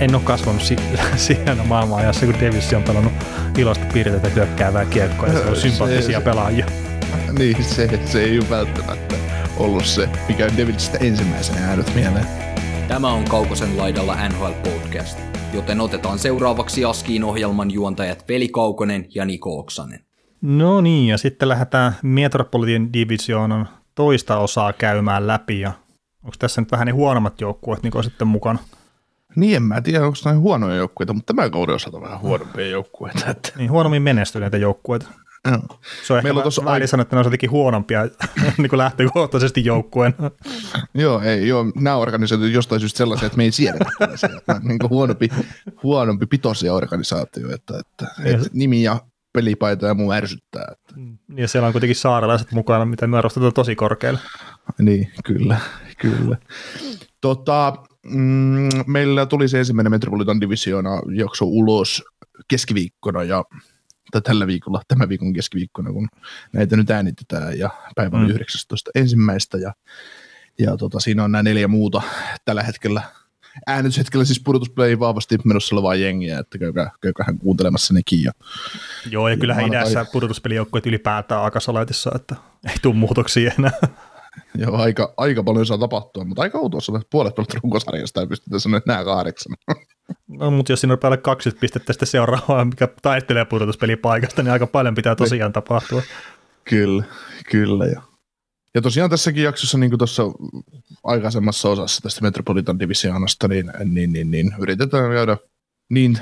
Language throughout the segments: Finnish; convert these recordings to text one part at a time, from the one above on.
En ole kasvanut si- siinä maailman ajassa, kun Davis on pelannut ilosta piirteitä hyökkäävää kiekkoa ja se on sympaattisia se- pelaajia. Niin, se, se ei ole välttämättä ollut se, mikä Devilistä ensimmäisenä jäänyt mieleen. Tämä on Kaukosen laidalla NHL Podcast, joten otetaan seuraavaksi Askiin ohjelman juontajat Veli Kaukonen ja Niko Oksanen. No niin, ja sitten lähdetään Metropolitan Divisionan toista osaa käymään läpi, ja onko tässä nyt vähän ne huonommat joukkueet niin sitten mukana? Niin, en mä tiedä, onko näin huonoja joukkueita, mutta tämän kauden osalta vähän huonompia joukkueita. Että, Niin, huonommin menestyneitä joukkueita. Se on ehkä Meillä on vä- tossa väärin ai- sanoa, että ne on jotenkin huonompia niin kuin lähtökohtaisesti joukkueen. joo, ei, joo, nämä organisaatiot on jostain syystä sellaisia, että me ei tällaisia. On niin kuin huonompi, huonompi pitoisia organisaatio, että, että, että nimi ja pelipaita ja muu ärsyttää. Että. Ja siellä on kuitenkin saarelaiset mukana, mitä me arvostetaan tosi korkealle. Niin, kyllä, kyllä. Tota, mm, meillä tuli se ensimmäinen Metropolitan Divisiona jakso ulos keskiviikkona ja tai tällä viikolla, tämän viikon keskiviikkona, kun näitä nyt äänitetään ja päivä on Mm. mm. 19. ensimmäistä ja, ja tota, siinä on nämä neljä muuta tällä hetkellä äänityshetkellä siis pudotuspeleihin vahvasti menossa olevaa jengiä, että käykää, käykähän kuuntelemassa nekin. Ja, Joo, ja kyllähän maanantai- idässä pudotuspelijoukkueet ylipäätään aika saletissa, että ei tule muutoksia enää. ja aika, aika paljon saa tapahtua, mutta aika outoa puolet pelit runkosarjasta ja pystytään sanoa, että nämä kahdeksan. No, mutta jos siinä on päälle 20 pistettä sitten seuraavaa, mikä taistelee pudotuspelipaikasta, niin aika paljon pitää tosiaan tapahtua. Kyllä, kyllä. Ja, ja tosiaan tässäkin jaksossa, niin kuin tuossa aikaisemmassa osassa tästä Metropolitan Divisionasta, niin, niin, niin, niin yritetään käydä niin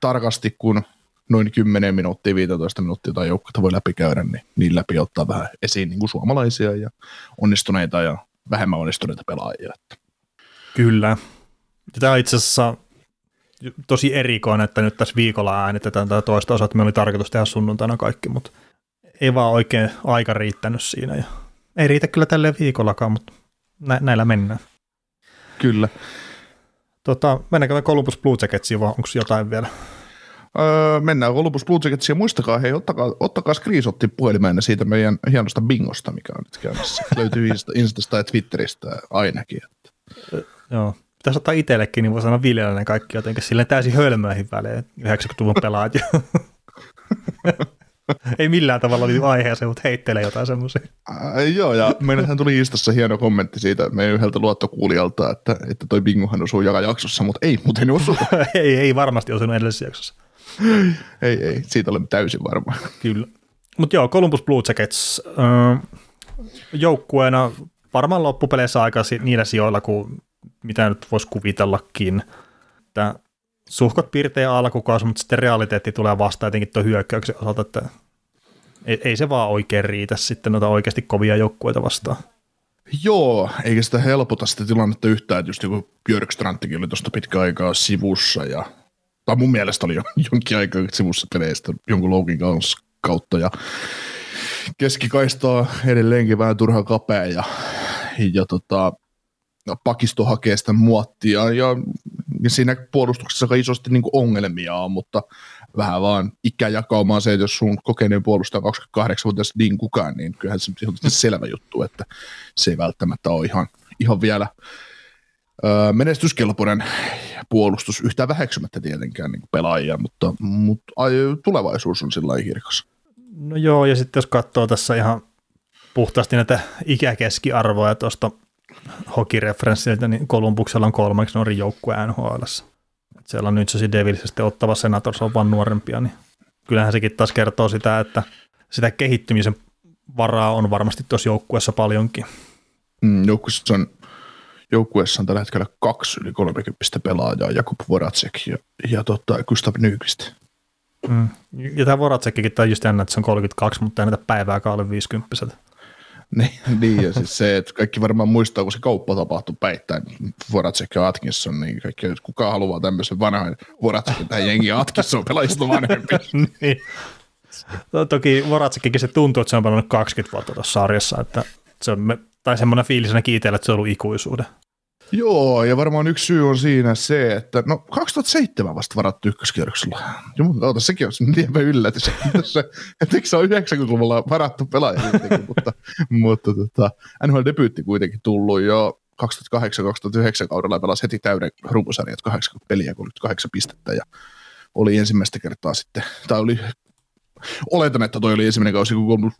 tarkasti kuin noin 10 minuuttia, 15 minuuttia tai joukkoita voi läpikäydä, niin, niin läpi ottaa vähän esiin niin kuin suomalaisia ja onnistuneita ja vähemmän onnistuneita pelaajia. Että. Kyllä. Ja Tämä on itse asiassa tosi erikoinen, että nyt tässä viikolla äänitetään tätä toista osaa, että me oli tarkoitus tehdä sunnuntaina kaikki, mutta ei vaan oikein aika riittänyt siinä. Ja ei riitä kyllä tälle viikollakaan, mutta nä- näillä mennään. Kyllä. Tota, mennäänkö me Columbus Blue Jacketsiin vai onko jotain vielä? Öö, mennään Olympus Blue Jacketsia ja muistakaa, hei, ottakaa, ottakaa screenshotti puhelimeen siitä meidän hienosta bingosta, mikä on nyt käynnissä. Löytyy Insta, Instasta ja Twitteristä ainakin. Joo. Pitäisi ottaa itsellekin, niin voi sanoa viljellä ne kaikki jotenkin silleen täysin hölmöihin välein, 90-luvun pelaajat. Ei millään tavalla liity aiheeseen, mutta heittelee jotain semmoisia. Joo, ja meillähän tuli Instassa hieno kommentti siitä meidän yhdeltä luottokuulijalta, että, että toi bingohan osuu joka jaksossa, mutta ei muuten osu. ei, ei varmasti osunut edellisessä jaksossa. Ei, ei, siitä olen täysin varma. Kyllä. Mutta joo, Columbus Blue Jackets joukkueena varmaan loppupeleissä aika niillä sijoilla kuin mitä nyt voisi kuvitellakin. Että suhkot piirteä alkukausi, mutta sitten realiteetti tulee vastaan jotenkin tuon hyökkäyksen osalta, että ei, ei se vaan oikein riitä sitten noita oikeasti kovia joukkueita vastaan. Joo, eikä sitä helpota sitä tilannetta yhtään, että just joku Björkstrandtikin oli tuosta pitkä aikaa sivussa ja tai mun mielestä oli jo jonkin aikaa sivussa peleistä jonkun loukin kanssa- kautta ja keskikaistaa edelleenkin vähän turha kapea ja, ja tota, no, pakisto hakee sitä muottia ja, ja siinä puolustuksessa aika isosti niin ongelmia on, mutta vähän vaan ikäjakaumaa se, että jos sun kokeneen puolustaa 28-vuotias niin kukaan, niin kyllähän se on selvä juttu, että se ei välttämättä ole ihan, ihan vielä öö, menestyskelpoinen puolustus yhtään väheksymättä tietenkään niin pelaajia, mutta, mutta ai, tulevaisuus on sillä lailla kirkas. No joo, ja sitten jos katsoo tässä ihan puhtaasti näitä ikäkeskiarvoja tuosta hokireferenssiltä, niin Kolumbuksella on kolmeksi nuorin joukkue NHL. Siellä on nyt se Devils ja sitten ottava Senators on vaan nuorempia, niin kyllähän sekin taas kertoo sitä, että sitä kehittymisen varaa on varmasti tuossa joukkueessa paljonkin. Mm, joukkueessa on joukkueessa on tällä hetkellä kaksi yli 30 pelaajaa, Jakub Voracek ja, ja tota, Gustav Nyqvist. Mm. Ja tämä Voracekkikin, tämä just jännä, että se on 32, mutta ei näitä päivääkään alle 50 Niin, niin, ja siis se, että kaikki varmaan muistaa, kun se kauppa tapahtui päittäin Voracek ja Atkinson, niin kaikki, että kuka haluaa tämmöisen vanhan Voracek tai jengi Atkinson pelaajista vanhempi. niin. Toki Voracekkin se tuntuu, että se on pelannut 20 vuotta tuossa sarjassa, että se on, tai semmoinen fiilis ainakin itsellä, että se on ollut ikuisuuden. Joo, ja varmaan yksi syy on siinä se, että no 2007 vasta varattu ykköskierroksella. Jumala, sekin on lievä yllätys, se, että se on 90-luvulla varattu pelaaja mutta, mutta tota, NHL-debyytti kuitenkin tullut jo 2008-2009 kaudella pelasi heti täyden rumpusarjat 80 peliä, 38 pistettä ja oli ensimmäistä kertaa sitten, tai oli oletan, että toi oli ensimmäinen kausi, kun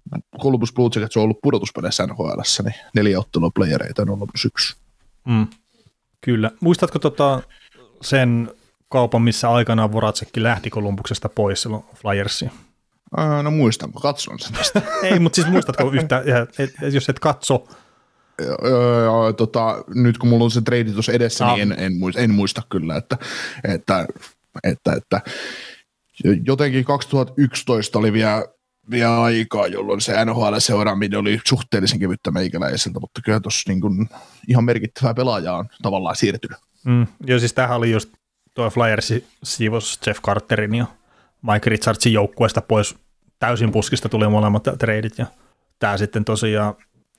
Columbus Blue Jackets on ollut pudotuspeleissä NHL, niin neljä ottelua playereita on ollut yksi. Mm. Kyllä. Muistatko tota sen kaupan, missä aikanaan Voracekki lähti Kolumbuksesta pois silloin Flyersiin? Ää, no muistan, kun katson sen tästä. Ei, mutta siis muistatko yhtä, jos et katso? Öö, tota, nyt kun mulla on se trade tuossa edessä, ah. niin en, en, muista, en muista kyllä, että, että, että, että jotenkin 2011 oli vielä vielä aikaa, jolloin se NHL-seuraaminen oli suhteellisen kevyttä meikäläiseltä, mutta kyllä tuossa niin ihan merkittävää pelaajaa on tavallaan siirtynyt. Mm, joo, siis tämähän oli just tuo Flyers siivos Jeff Carterin ja Mike Richardsin joukkueesta pois täysin puskista tuli molemmat treidit ja tämä sitten tosiaan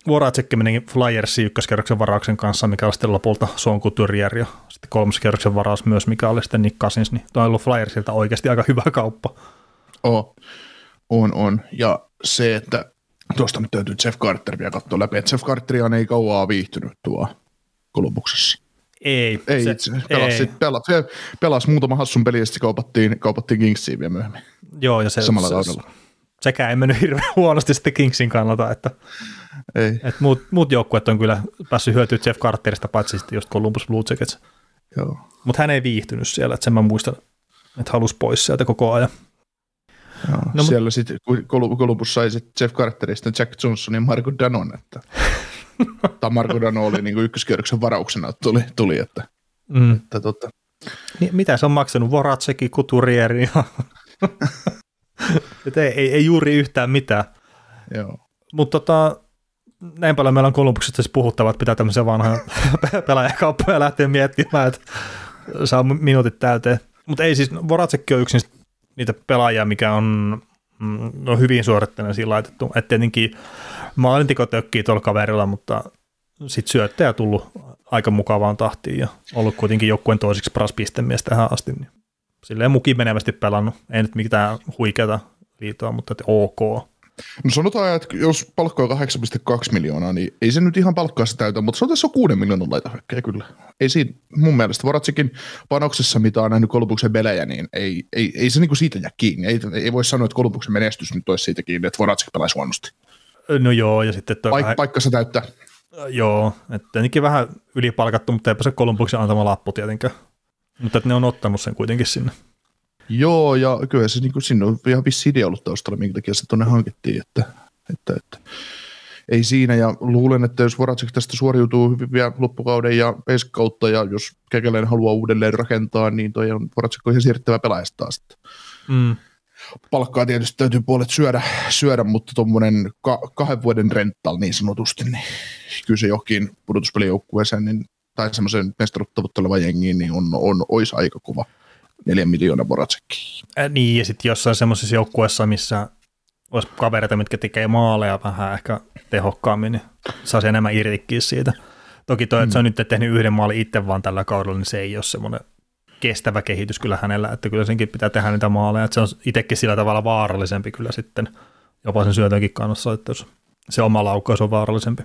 Voracek meni Flyersin ykköskerroksen varauksen kanssa, mikä oli sitten lopulta Son Couturier ja sitten kolmoskerroksen varaus myös, mikä oli sitten Nick Cousins, niin toi on ollut Flyersilta oikeasti aika hyvä kauppa. Oh. On, on. Ja se, että tuosta nyt täytyy Jeff Carter vielä katsoa läpi, että Jeff Carterian ei kauaa viihtynyt tuo Kolumbuksessa. Ei. Ei se, itse pelasi, ei. Pelasi, pelasi muutama hassun peli ja sitten kaupattiin, kaupattiin Kingsiin vielä myöhemmin. Joo, ja se, Samalla se, kaudella. Sekä ei mennyt hirveän huonosti sitten Kingsin kannalta, että, ei. että muut, muut joukkueet on kyllä päässyt hyötyä Jeff Carterista, paitsi sitten just Columbus Blue Jackets. Mutta hän ei viihtynyt siellä, että sen mä muistan, että halusi pois sieltä koko ajan. Joo, no, siellä sitten Columbus sai sitten Jeff Carterista Jack Johnsonin ja Marco Danon, että tai Marco Dano oli niin ykköskierroksen varauksena, että tuli, tuli että, mm. että tota. Niin, mitä se on maksanut? Voratseki, Kuturieri ja ei, ei, ei, juuri yhtään mitään. Joo. Mutta tota, näin paljon meillä on Kolumbuksesta siis puhuttava, että pitää tämmöisiä vanhoja pelaajakauppoja lähteä miettimään, että saa minuutit täyteen. Mutta ei siis, Voracekki on yksi niitä pelaajia, mikä on no, hyvin suorittaneisiin laitettu. Että tietenkin maalintiko tökkii tuolla kaverilla, mutta sitten syöttäjä tullut aika mukavaan tahtiin ja ollut kuitenkin joukkueen toiseksi paras pistemies tähän asti. Niin silleen mukin menevästi pelannut. Ei nyt mitään huikeata liitoa, mutta että ok. No sanotaan, että jos palkka on 8,2 miljoonaa, niin ei se nyt ihan palkkaa se täytä, mutta sanotaan, että se on 6 miljoonan laitahyökkäjä kyllä. Ei siinä, mun mielestä Voratsikin panoksessa, mitä on nähnyt Kolumbuksen belejä, niin ei, ei, ei se niinku siitä jää kiinni. Ei, ei voi sanoa, että Kolumbuksen menestys nyt olisi siitä kiinni, että Voratsik pelaisi huonosti. No joo, ja sitten... Paik- vähän... Paikka se täyttää. Joo, että tietenkin vähän ylipalkattu, mutta eipä se Kolumbuksen antama lappu tietenkään. Mutta että ne on ottanut sen kuitenkin sinne. Joo, ja kyllä se niin kuin, sinne on ihan vissi idea ollut taustalla, minkä takia se tuonne hankittiin, että, että, että ei siinä, ja luulen, että jos Voracek tästä suoriutuu hyvin vielä loppukauden ja kautta, ja jos Kekäläinen haluaa uudelleen rakentaa, niin toi on Voracek on ihan siirrettävä pelaajasta taas. Mm. Palkkaa tietysti täytyy puolet syödä, syödä mutta tuommoinen ka- kahden vuoden rental niin sanotusti, niin kyllä se johonkin pudotuspelijoukkueeseen niin, tai semmoisen mestaruuttavutteleva jengiin, niin on, on, olisi aika kova neljän miljoonaa Voracekkiin. Äh, niin, ja sitten jossain semmoisessa joukkueessa, missä olisi kavereita, mitkä tekee maaleja vähän ehkä tehokkaammin, niin saisi enemmän irtikin siitä. Toki toi, että se on mm. nyt tehnyt yhden maalin itse vaan tällä kaudella, niin se ei ole semmoinen kestävä kehitys kyllä hänellä, että kyllä senkin pitää tehdä niitä maaleja, että se on itsekin sillä tavalla vaarallisempi kyllä sitten jopa sen syötönkin kannassa, että jos se oma laukkaus on vaarallisempi.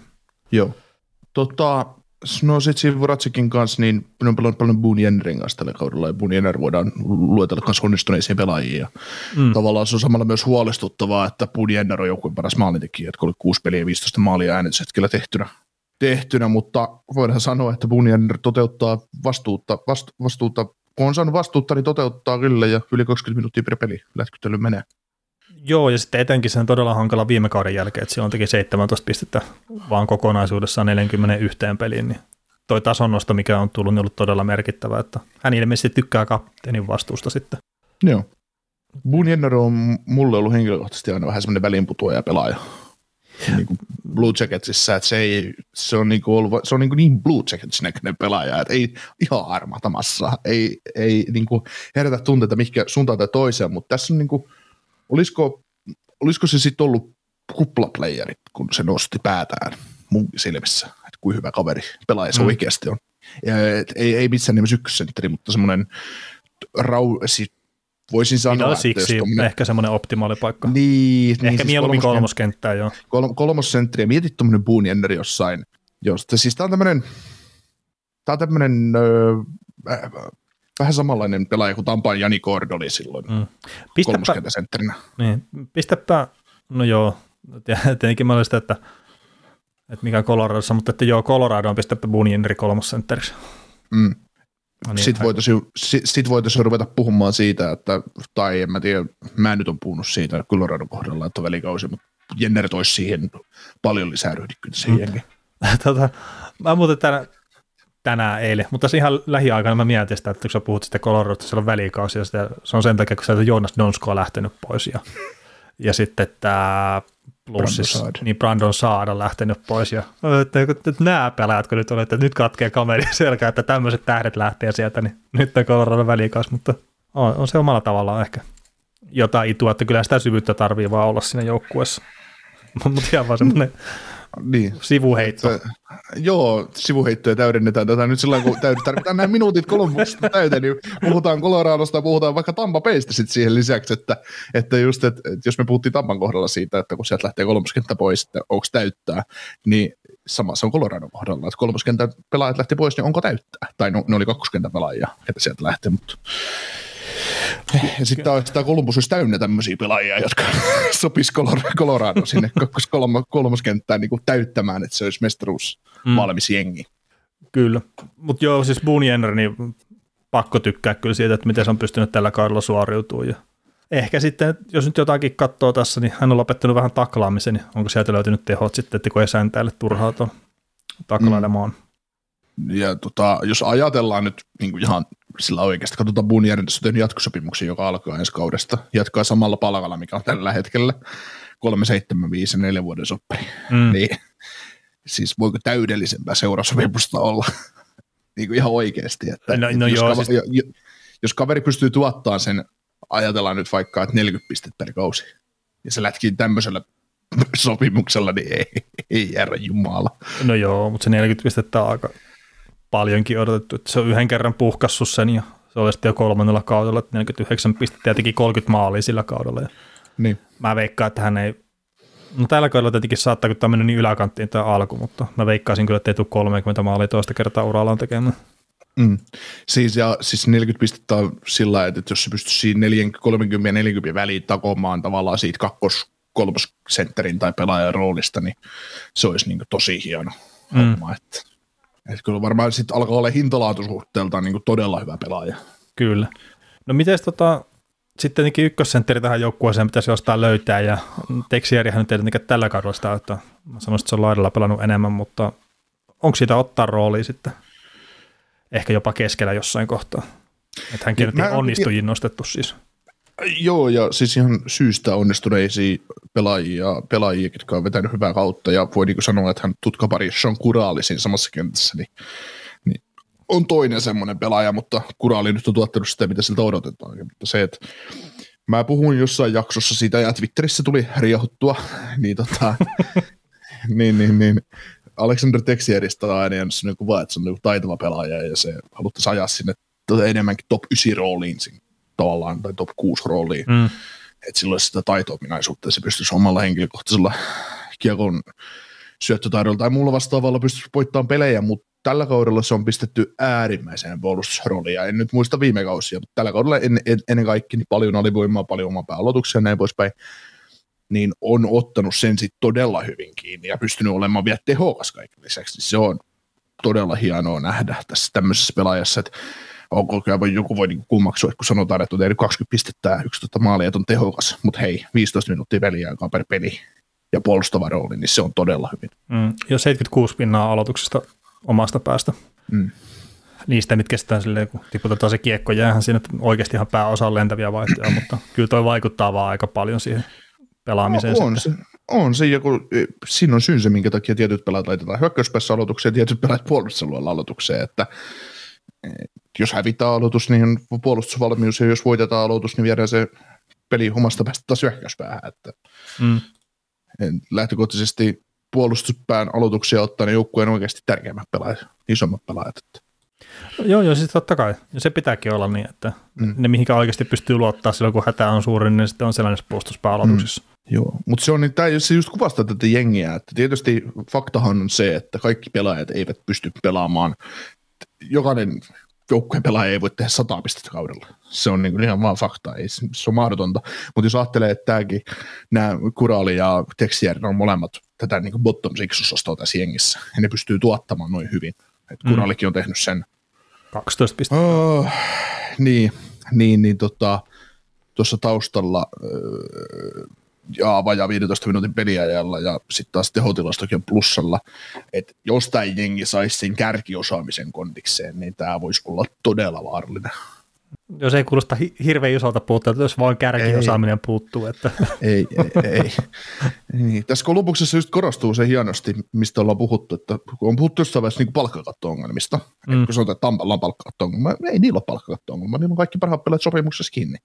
Joo. Tota, No sitten siinä Voratsikin kanssa, niin ne on pelannut paljon Boone Jennerin kanssa tällä kaudella, ja Boone Jenner voidaan luetella myös onnistuneisiin pelaajia. Mm. Tavallaan se on samalla myös huolestuttavaa, että Boone Jenner on joukkueen paras maalintekijä, että oli 6 peliä ja 15 maalia äänestyshetkellä tehtynä, tehtynä, mutta voidaan sanoa, että Boone Jenner toteuttaa vastuutta, vastu, vastuutta, kun on saanut vastuutta, niin toteuttaa kyllä, ja yli 20 minuuttia per peli lätkyttely menee. Joo, ja sitten etenkin sen todella hankala viime kauden jälkeen, että silloin teki 17 pistettä vaan kokonaisuudessaan 41 peliin, niin toi tasonnosto, mikä on tullut, niin ollut todella merkittävä, että hän ilmeisesti tykkää kapteenin vastuusta sitten. Joo. Boone Jenner on mulle ollut henkilökohtaisesti aina vähän semmoinen välinputuaja pelaaja. niin kuin Blue Jacketsissa, että se, ei, se on, niin kuin ollut, se on niin, kuin niin Blue Jackets näköinen pelaaja, että ei ihan armahtamassa, ei, ei niin kuin herätä tunteita mihinkä suuntaan tai toiseen, mutta tässä on niin kuin, olisiko, olisiko se sitten ollut kuplaplayerit, kun se nosti päätään mun silmissä, että kuin hyvä kaveri pelaaja se mm. oikeasti on. Ja, et, ei, ei missään nimessä ykkössentteri, mutta semmoinen rau, si, voisin sanoa, no, siksi tommonen, ehkä semmoinen optimaali paikka. Niin, ehkä niin, siis mieluummin kolmoskenttää, joo. Kol, kolmossentteri, mietit tuommoinen Boone jossain, josta, siis tämä on tämmöinen, tämä on tämmöinen öö, vähän samanlainen pelaaja kuin Tampaan Jani Kord oli silloin mm. kolmoskenttäsentterinä. Niin, pistäpä, no joo, tietenkin mä sitä, että, että mikä Coloradossa, mutta että joo, Colorado on pistäpä Bunyenri kolmosentteriksi. Mm. No niin, sitten voitaisiin sit, sit voitaisi ruveta puhumaan siitä, että, tai en mä tiedä, mä nyt on puhunut siitä Coloradon kohdalla, että on välikausi, mutta Jenner toisi siihen paljon lisää ryhdikkyyttä siihen mm. tota, mä muuten tänään, tänään eilen, mutta tässä ihan lähiaikana mä mietin sitä, että kun sä puhut sitä Coloradosta, siellä on välikausi, ja sitä, se on sen takia, kun sieltä Jonas Donsko on lähtenyt pois, ja, ja sitten tämä plus siis, Brandon niin Brandon Saada lähtenyt pois, ja että, että, että nämä pelaajat, kun nyt on, että nyt katkee kameri selkä, että tämmöiset tähdet lähtee sieltä, niin nyt on Colorado välikas, mutta on, on, se omalla tavallaan ehkä jotain itua, että kyllä sitä syvyyttä tarvii vaan olla siinä joukkueessa. mutta ihan vaan semmoinen niin. Sivuheitto. Että, joo, sivuheittoja täydennetään tätä nyt sillä kun tarvitaan nämä minuutit kolmuksesta täyteen, niin puhutaan Coloradosta, puhutaan vaikka Tampa Baysta sitten siihen lisäksi, että, että just, että, että jos me puhuttiin Tampan kohdalla siitä, että kun sieltä lähtee kolmoskenttä pois, että onko täyttää, niin samassa on Coloradon kohdalla, että kolmoskentän pelaajat lähti pois, niin onko täyttää? Tai no, ne oli kakkoskentän pelaajia, että sieltä lähti, mutta ja sitten tämä Columbus olisi täynnä tämmöisiä pelaajia, jotka sopisi Colorado sinne kolmas, kolmoskenttään niin täyttämään, että se olisi mestaruus mm. valmis jengi. Kyllä, mutta joo, siis Boone Jenner, niin pakko tykkää kyllä siitä, että miten se on pystynyt tällä kaudella suoriutumaan. Ja ehkä sitten, jos nyt jotakin katsoo tässä, niin hän on lopettanut vähän taklaamisen, niin onko sieltä löytynyt tehot sitten, että kun ei säntäille turhaa tuon taklailemaan. Mm. Ja tota, jos ajatellaan nyt niin kuin ihan sillä oikeasti. Katsotaan Bunjerin tässä tehnyt jatkosopimuksia, joka alkaa ensi kaudesta. Jatkaa samalla palkalla, mikä on tällä hetkellä. 375 ja 4 vuoden soppari. Mm. Niin, siis voiko täydellisempää seurasopimusta olla? niin kuin ihan oikeasti. Että, no, no jos, joo, kaveri, siis... jos kaveri pystyy tuottaa sen, ajatellaan nyt vaikka, että 40 pistettä per kausi, ja se lätkii tämmöisellä sopimuksella, niin ei, ei järä jumala. No joo, mutta se 40 pistettä on aika paljonkin odotettu, että se on yhden kerran puhkassut sen ja se oli sitten jo kolmannella kaudella, että 49 pistettä ja teki 30 maalia sillä kaudella. Ja niin. Mä veikkaan, että hän ei, no tällä kaudella tietenkin saattaa, kun tämä niin yläkanttiin tämä alku, mutta mä veikkaisin kyllä, että ei tule 30 maalia toista kertaa urallaan tekemään. Mm. Siis, ja, siis 40 pistettä on sillä että jos se pystyisi siinä 30 ja 40 väliin takomaan tavallaan siitä kakkos kolmossentterin tai pelaajan roolista, niin se olisi niin tosi hieno mm. homma. Että että kyllä varmaan sitten alkaa olla hintalaatusuhteeltaan niin todella hyvä pelaaja. Kyllä. No miten tota, sitten tietenkin ykkössentteri tähän joukkueeseen pitäisi jostain löytää, ja Texierihän nyt ei tietenkään tällä kaudella sitä, että mä sanoisin, että se on laidalla pelannut enemmän, mutta onko siitä ottaa rooli sitten? Ehkä jopa keskellä jossain kohtaa. Että hänkin niin, onnistujin nostettu siis. Joo, ja siis ihan syystä onnistuneisia pelaajia, pelaajia, jotka on vetänyt hyvää kautta, ja voi niin sanoa, että hän tutkapari Sean Kuraali siinä samassa kentässä, niin, niin on toinen semmoinen pelaaja, mutta Kuraali nyt on tuottanut sitä, mitä siltä odotetaan. Mutta se, että mä puhuin jossain jaksossa siitä, ja Twitterissä tuli riehuttua, niin tota, niin, niin, niin, Alexander Texieristä on aina jäänyt kuva, että se on niin taitava pelaaja, ja se haluttaisiin ajaa sinne tota enemmänkin top 9 rooliin siinä tavallaan, tai top 6 rooliin. Mm. Että sillä olisi sitä taito-ominaisuutta, ja se pystyisi omalla henkilökohtaisella kiekon syöttötaidolla tai muulla vastaavalla pystyisi voittamaan pelejä, mutta tällä kaudella se on pistetty äärimmäiseen puolustusrooliin, ja en nyt muista viime kausia, mutta tällä kaudella en, en, ennen kaikkea niin paljon alivoimaa, paljon omaa pääolotuksia ja näin poispäin, niin on ottanut sen sitten todella hyvin kiinni ja pystynyt olemaan vielä tehokas kaiken lisäksi. Niin se on todella hienoa nähdä tässä tämmöisessä pelaajassa, että onko voi, joku voi niin kummaksua, kun sanotaan, että on tehnyt 20 pistettä ja 11 maalia, että on tehokas, mutta hei, 15 minuuttia väliaikaa per peli ja puolustava rooli, niin se on todella hyvin. Mm, ja 76 pinnaa aloituksesta omasta päästä. Mm. Niistä nyt kestää silleen, kun tiputetaan se kiekko, jäähän siinä oikeasti ihan pääosa lentäviä vaihtoja, mutta kyllä toi vaikuttaa vaan aika paljon siihen pelaamiseen. on, sitten. se, on se joku, siinä on syyn se, minkä takia tietyt pelaat laitetaan hyökkäyspäässä aloitukseen ja tietyt pelaat puolustusalueella aloitukseen, että jos hävitään aloitus, niin on puolustusvalmius, ja jos voitetaan aloitus, niin viedään se peli omasta päästä taas hyökkäyspäähän, että Mm. lähtökohtaisesti puolustuspään aloituksia ottaa ne joukkueen oikeasti tärkeimmät pelaajat, isommat pelaajat. Että. Joo, joo, siis totta kai. Ja se pitääkin olla niin, että Mm. ne mihinkä oikeasti pystyy luottaa silloin, kun hätä on suurin, niin sitten on sellainen puolustuspääaloituksessa. Mm. Joo, mutta se on niin, tämä se just kuvastaa tätä jengiä, että tietysti faktahan on se, että kaikki pelaajat eivät pysty pelaamaan, jokainen joukkueen pelaaja ei voi tehdä sata pistettä kaudella. Se on niin kuin ihan vaan fakta, ei, se on mahdotonta. Mutta jos ajattelee, että tämäkin, nämä Kuraali ja Texier on molemmat tätä niin kuin bottom six osastoa tässä jengissä, ja ne pystyy tuottamaan noin hyvin. Et Mm. Kuraalikin on tehnyt sen 12 pistettä. Oh, niin, niin, niin tota, tuossa taustalla öö, ja vajaa 15 minuutin peliajalla ja sitten taas tehotilastokin on plussalla. että jos tämä jengi saisi sen kärkiosaamisen kondikseen, niin tämä voisi olla todella vaarallinen. Jos ei kuulosta hi- hirveän isolta puuttua, jos vaan kärkiosaaminen puuttuu. Että. Ei, ei, ei. niin, tässä Kolumbuksessa just korostuu se hienosti, mistä ollaan puhuttu, että kun on puhuttu jossain vaiheessa niin palkkakatto-ongelmista. Mm. kun sanotaan, että Tampalla on palkkakatto-ongelma, ei niillä ole palkkakatto-ongelma, niillä on kaikki parhaat pelaajat sopimuksessa kiinni.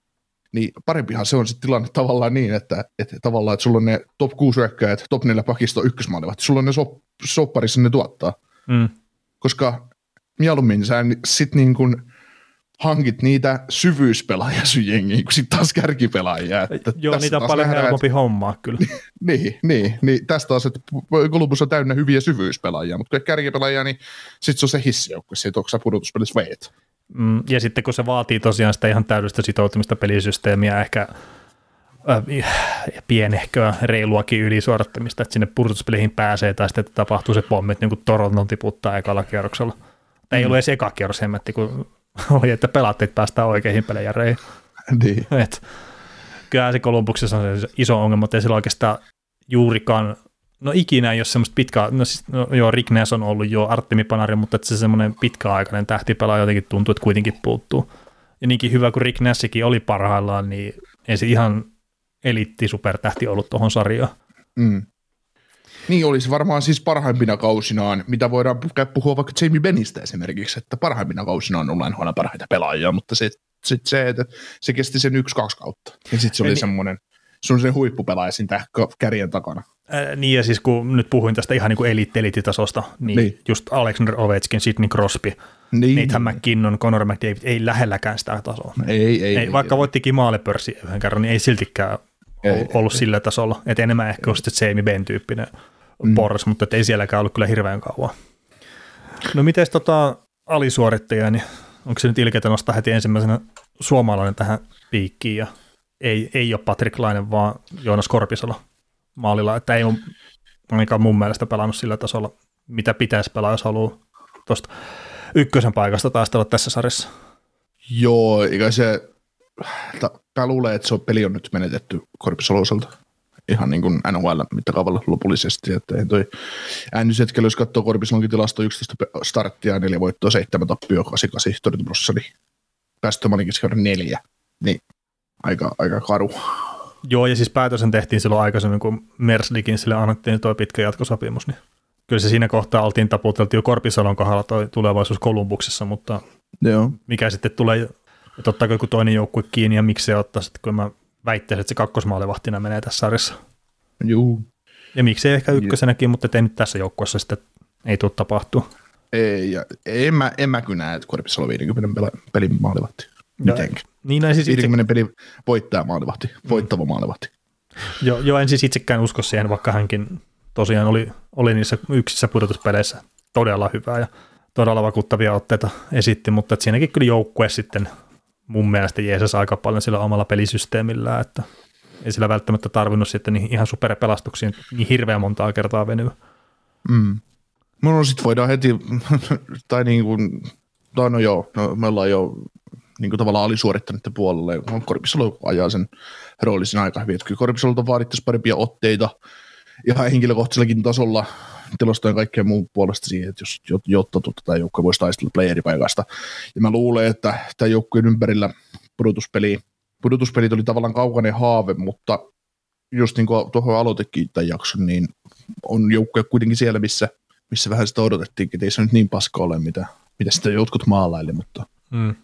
Niin parempihan se on se tilanne tavallaan niin, että, että tavallaan, että sulla on ne top 6 hyökkäjät, top 4 pakisto ykkösmaalivahti, sulla on ne sop, sopparissa ne tuottaa, Mm. koska mieluummin sä sit niin kuin hankit niitä syvyyspelaajia sun jengiin, kuin sit taas kärkipelaajia. Että Joo, niitä on paljon nähdään, helpompi hommaa kyllä. niin, niin, niin tästä taas, että Columbus on täynnä hyviä syvyyspelaajia, mutta kun kärkipelaajia, niin sitten se on se hissijoukko, se, että onko sä pudotuspelissä veet. Mm, ja sitten kun se vaatii tosiaan sitä ihan täydellistä sitoutumista pelisysteemiä, ehkä äh, pienehköä, reiluakin ylisuorittamista, että sinne purtuspeleihin pääsee, tai sitten että tapahtuu se pommi, että niin Toronton tiputtaa ekalla kierroksella. Tai ei ollut edes eka kierros, hemmetti, kun oli, että pelaat, että päästään oikeihin peleijareihin. Niin. Et, kyllä se Kolumbuksessa on se iso ongelma, että ei sillä oikeastaan juurikaan, no ikinä ei ole semmoista pitkää, no, siis, no joo, Rick Ness on ollut jo Artemi Panari, mutta että se semmoinen pitkäaikainen tähtipelaaja jotenkin tuntuu, että kuitenkin puuttuu. Ja niinkin hyvä kuin Rick Nassikin oli parhaillaan, niin ei se ihan eliitti supertähti ollut tuohon sarjaan. Mm. Niin olisi varmaan siis parhaimpina kausinaan, mitä voidaan pu- puhua vaikka Jamie Benistä esimerkiksi, että parhaimpina kausinaan on NHL parhaita pelaajia, mutta se, sit se, että se kesti sen yksi-kaksi kautta. Ja sitten se oli Niin. semmoinen, se on se huippupelaaja siinä kärjen takana. Ää, niin ja siis kun nyt puhuin tästä ihan niin kuin eliitti-eliittitasosta, niin, Niin. just Alexander Ovechkin, Sidney Crosby, Niin. Nathan McKinnon, Connor McDavid, ei lähelläkään sitä tasoa. Ei, ei, Ei, ei, vaikka ei. voittikin maalipörssi yhden kerran, niin ei siltikään Ei, ollut ei, sillä tasolla. Et enemmän ehkä olisi sitten Jamie Benn tyyppinen mm. porras, mutta ei sielläkään ollut kyllä hirveän kauan. No miten tota alisuorittajia, niin onko se nyt ilkeätä nostaa heti ensimmäisenä suomalainen tähän piikkiin ja ei, ei ole Patrick Laine, vaan Joonas Korpisalo maalilla, että ei ole ainakaan mun mielestä pelannut sillä tasolla, mitä pitäisi pelaa, jos haluaa tuosta ykkösen paikasta taistella tässä sarjassa. Joo, eikä se, mä luulen, että se on, peli on nyt menetetty Korpisoloiselta ihan niin kuin NHL mittakaavalla lopullisesti, että toi äännysetkellä, jos katsoo Korpisalonkin tilasto 11 pe- starttia, 4 voittoa, 7 tappioa, 88 torjuntaprossa, niin päästömanikin neljä, niin aika, aika karu. Joo, ja siis päätösen tehtiin silloin aikaisemmin, kun Merslikin sille annettiin tuo pitkä jatkosopimus, niin kyllä se siinä kohtaa oltiin taputeltu jo Korpisalon kohdalla toi tulevaisuus Kolumbuksessa, mutta Joo. mikä sitten tulee, että ottaako joku toinen joukkue kiinni ja miksi se ottaa sitten, kun mä väittäisin, että se kakkosmaalivahtina menee tässä sarjassa. Juu. Ja miksei ehkä ykkösenäkin, mutta ei nyt tässä joukkueessa sitten ei tule tapahtua. Ei, ja en mä, en mä kyllä näe, että Korpisalo on 50 pela- pelin maalivahti. Mitenkään. Niin, no, siis itse, 50 peli voittaa maalivahti, voittava maalivahti. jo, jo, en siis itsekään usko siihen, vaikka hänkin tosiaan oli, oli niissä yksissä pudotuspeleissä todella hyvää ja todella vakuuttavia otteita esitti, mutta että siinäkin kyllä joukkue sitten mun mielestä jeesas aika paljon sillä omalla pelisysteemillä, että ei sillä välttämättä tarvinnut sitten niihin ihan superpelastuksiin niin hirveän montaa kertaa venyä. Mm. No, no sit voidaan heti, tai niin kuin, tai no joo, no, me ollaan jo niin kuin tavallaan alisuorittaneiden puolelle. No, Korpisalo ajaa sen roolin siinä aika hyvin. Että kyllä Korpisalolta vaadittaisiin parempia otteita ihan henkilökohtaisellakin tasolla tilastojen kaikkeen muun puolesta siihen, että jos, jotta tuota, tämä joukkue voisi taistella playeripaikasta. Ja mä luulen, että tämä joukkueen ympärillä pudotuspeli, pudotuspelit oli tavallaan kaukainen haave, mutta just niin kuin tuohon aloitekin tämän jakson, niin on joukkoja kuitenkin siellä, missä, missä vähän sitä odotettiin, että ei se nyt niin paska ole, mitä, mitä sitä jotkut maalaili, mutta Mm.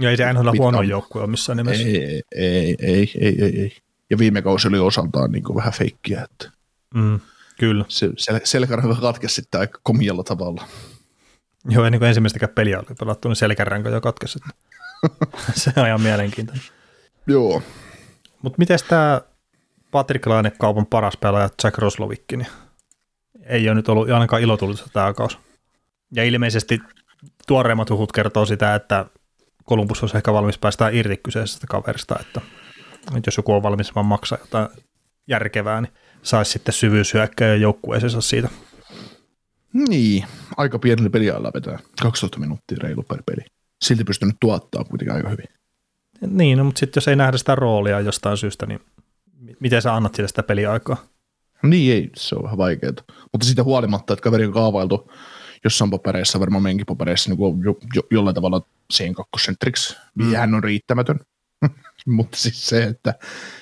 Ja ei se NHL huono on? joukkue ole missään nimessä. ei, ei, ei, ei, ei, ei, ei. Ja viime kausi oli osaltaan niin kuin vähän feikkiä, että Mm. Kyllä. se sel- selkäranka katkesi sitten aika komialla tavalla. Joo, ennen kuin ensimmäistäkään peliä oli pelattu, niin selkäränkä jo katkesi. se on ihan mielenkiintoinen. Joo. Mutta miten tämä Patrick Laine kaupan paras pelaaja Jack Roslovikki, niin ei ole nyt ollut ainakaan ilotulissa tämä kausi. Ja ilmeisesti tuoreimmat huhut kertoo sitä, että Columbus olisi ehkä valmis päästään irti kyseisestä kaverista, että, että jos joku on valmis vaan maksaa jotain järkevää, niin saisi sitten syvyyshyökkäjän joukkueeseensa siitä. Niin, aika pienellä peliajalla vetää. 12 minuuttia reilu per peli. Silti pystynyt tuottaa kuitenkin aika hyvin. Niin, no, mutta sitten jos ei nähdä sitä roolia jostain syystä, niin mi- miten sä annat sille sitä peliaikaa? Niin ei, se on vähän vaikeaa. Mutta siitä huolimatta, että kaveri on kaavailtu jossain papereissa, varmaan meidänkin papereissa, niin kuin jo, jo, jollain tavalla siihen kakkosentriksi, mm. niin hän on riittämätön. Mutta siis se, että,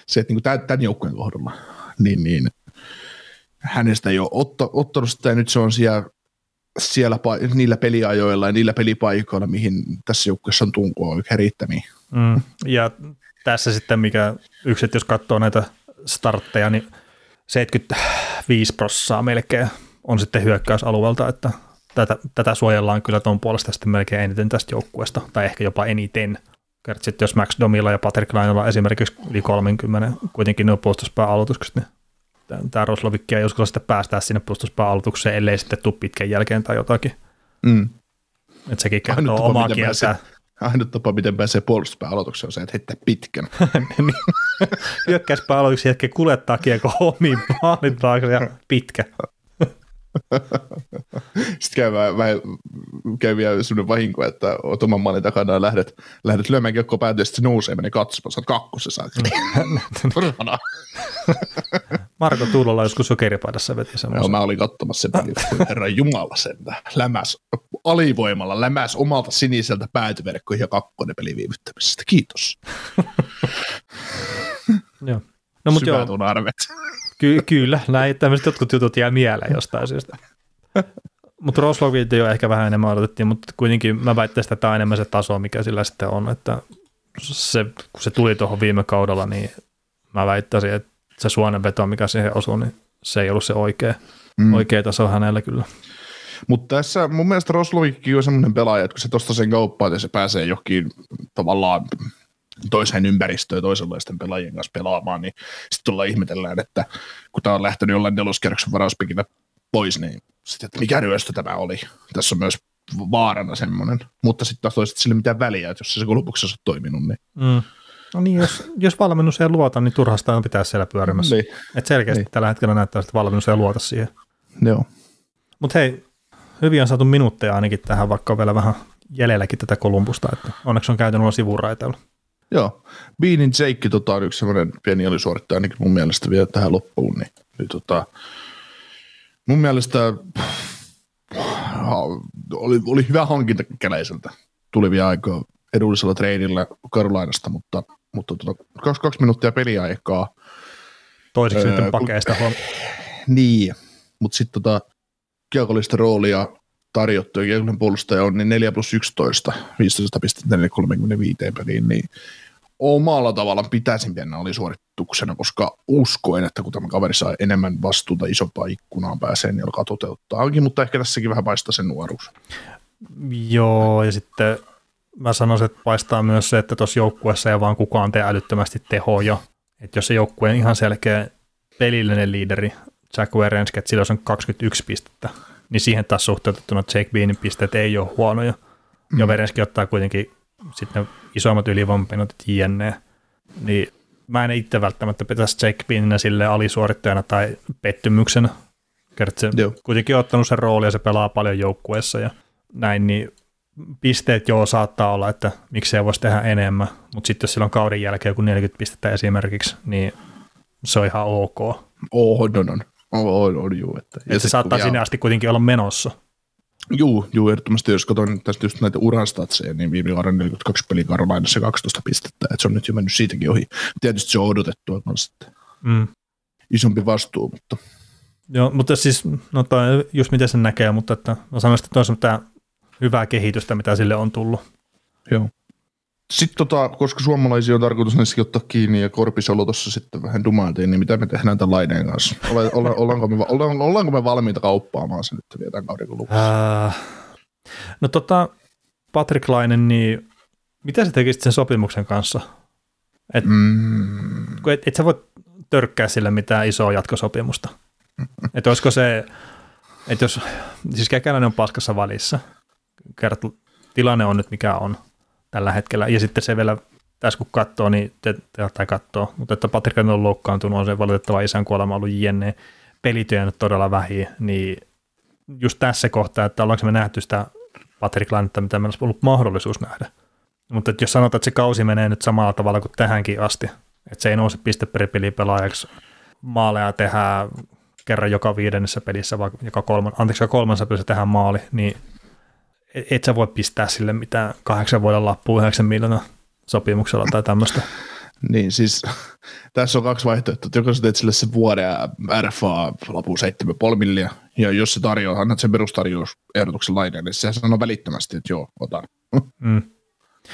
se, että niin kuin tämän joukkueen kohdalla, niin, niin hänestä ei ole otta, ottanut sitä, ja nyt se on siellä, siellä pa- niillä peliajoilla ja niillä pelipaikoilla, mihin tässä joukkueessa on tunkoa oikein riittämiin. Mm. Ja tässä sitten mikä yksi, jos katsoo näitä startteja, niin 75 prossaa melkein on sitten hyökkäysalueelta, että tätä, tätä suojellaan kyllä tuon puolesta sitten melkein eniten tästä joukkueesta, tai ehkä jopa eniten. Kertsi, jos Max Domilla ja Patrick Lainella esimerkiksi yli 30, kuitenkin ne on puolustuspään aloitukset, niin tämä Roslovikki ei uskalla sitten päästää sinne puolustuspään aloitukseen, ellei sitten tule pitkän jälkeen tai jotakin. Mm. Että sekin kertoo omaa kieltä. Ainut tapa, miten pääsee puolustuspään aloitukseen, on se, että heittää pitkän. niin. Hyökkäyspää aloituksi hetken kuljettaa kiekko omiin maalin taakse ja pitkä. Sitten käy, vähän, vähän, käy vielä sellainen vahinko, että oot oman maalin takana ja lähdet, lähdet lyömään kiekkoa päätyä, ja sitten se nousee, menee katsomaan, oot kakkosessa. Perhana. Marko Tuulola joskus sokeripaidassa veti Joo, semmoisen. mä olin katsomassa sen herra Jumala sentään. Lämäs, alivoimalla lämäs omalta siniseltä päätyverkkoihin ja kakkonen peli viivyttämisestä. Kiitos. Joo. No mutta joo, Syvät on arvet. ky- kyllä, näin tämmöiset jotkut jutut jää mieleen jostain syystä. Mutta Roslovit jo ehkä vähän enemmän odotettiin, mutta kuitenkin mä väittäisin, että tämä on enemmän se taso, mikä sillä sitten on, että se, kun se tuli tuohon viime kaudella, niin mä väittäisin, että se suonenveto, mikä siihen osui, niin se ei ollut se oikea, mm. oikea taso hänellä kyllä. Mutta tässä mun mielestä Roslovikki on semmoinen pelaaja, että kun se tuosta sen kauppaan ja se pääsee johonkin tavallaan toiseen ympäristöön toisenlaisten pelaajien kanssa pelaamaan, niin sitten tullaan ihmetellään, että kun tämä on lähtenyt jollain neloskierroksen varauspikillä pois, niin sitten, että mikä ryöstö tämä oli. Tässä on myös vaarana semmoinen, mutta sitten taas toisaalta sillä ei mitään väliä, että jos se lopuksi olisi toiminut, niin Mm. No niin, jos, jos valmennus ei luota, niin turhasta on pitää siellä pyörimässä. Niin. Et selkeästi Niin. tällä hetkellä näyttää, että valmennus ei luota siihen. joo. Mutta hei, hyvin on saatu minuutteja ainakin tähän, vaikka on vielä vähän jäljelläkin tätä Kolumbusta, että onneksi on käyty nuo sivuraiteilla. Joo. Beanin Jake tota, on yksi semmoinen pieni alisuorittaja ainakin mun mielestä vielä tähän loppuun. Niin, niin tota, mun mielestä ha, oli, oli hyvä hankinta keleiseltä tulevia aikoja edullisella treidillä Karolainasta, mutta, mutta tota, kaksi, kaksi minuuttia peliaikaa. Toiseksi Öö, kun- pakeista huom- Niin, mutta sitten tota, kiekollista roolia tarjottu ja kiekollinen puolustaja on niin 4 plus 11, 15 pistettä 35 peliin, niin omalla tavallaan pitäisin pienenä oli suorituksena, koska uskoin, että kun tämä kaveri saa enemmän vastuuta isompaan ikkunaan pääsee, niin alkaa toteuttaakin, mutta ehkä tässäkin vähän paistaa sen nuoruus. Joo, ja sitten mä sanoisin, että paistaa myös se, että tuossa joukkueessa ei vaan kukaan tee älyttömästi tehoja. Että jos se joukkue on ihan selkeä pelillinen liideri, Jack Werenski, että sillä on 21 pistettä, niin siihen taas suhteutettuna Jake Beanin pisteet ei ole huonoja. Mm. Ja Werenski ottaa kuitenkin sitten ne isommat ylivoimapinotit jne. Niin mä en itse välttämättä pitäisi Jake Beaninä sille alisuorittajana tai pettymyksenä. Se Joo. kuitenkin on ottanut sen rooli ja se pelaa paljon joukkueessa ja näin, niin pisteet joo saattaa olla, että miksei voisi tehdä enemmän, mutta sitten jos sillä on kauden jälkeen joku 40 pistettä esimerkiksi, niin se on ihan ok. Oh, on, on, on. On, juu. Että, Ja se sit saattaa kun sinne vielä- asti kuitenkin olla menossa. Juu, juu, ehdottomasti jos katson tästä just näitä urastatseja, niin viime vuonna 42 peliä Karolainassa 12 pistettä, että se on nyt jo mennyt siitäkin ohi. Tietysti se on odotettua sitten. Mm. isompi vastuu, mutta Joo, mutta siis, no toi, just miten sen näkee, mutta että mä sanoisin, että on hyvää kehitystä, mitä sille on tullut. joo. Sitten tota, koska suomalaisia on tarkoitus näissäkin ottaa kiinni ja Korpisolo tuossa sitten vähän dumaatiin, niin mitä me tehdään tämän laineen kanssa? Ole, olla, ollaanko, me, olla, ollaanko me valmiita kauppaamaan sen nyt vielä tämän kauden? Äh, no tota, Patrick Lainen, niin mitä sä tekisit sen sopimuksen kanssa? Et, Mm, et, et sä voi törkkää sille mitään isoa jatkosopimusta. Että olisiko se, että jos, siis Kekäläinen on paskassa valissa, kerrat tilanne on nyt mikä on tällä hetkellä, ja sitten se vielä tässä kun katsoo, niin te, te tai katsoo, mutta että Patrick on loukkaantunut, on se valitettava isän kuolema ollut jenne, pelityö nyt todella vähin, niin just tässä kohtaa, että ollaanko me nähty sitä Patrick Lainetta, mitä meillä olisi ollut mahdollisuus nähdä. Mutta että jos sanotaan, että se kausi menee nyt samalla tavalla kuin tähänkin asti, että se ei nouse piste per peli pelaajaksi, maaleja tehdään kerran joka viidennessä pelissä, vai joka kolman, anteeksi, joka kolmannessa pelissä tehdään maali, niin et, et sä voi pistää sille mitään kahdeksan vuoden lappuun yhdeksän miljoonaa sopimuksella tai tämmöistä. niin siis tässä on kaksi vaihtoehtoa. että Joko sä teet sille sen vuoden RFA lopun 7,5 milliä, ja jos se tarjoaa, annat sen perustarjousehdotuksen laineen, niin sehän sanoo välittömästi, että joo, otan. Mm.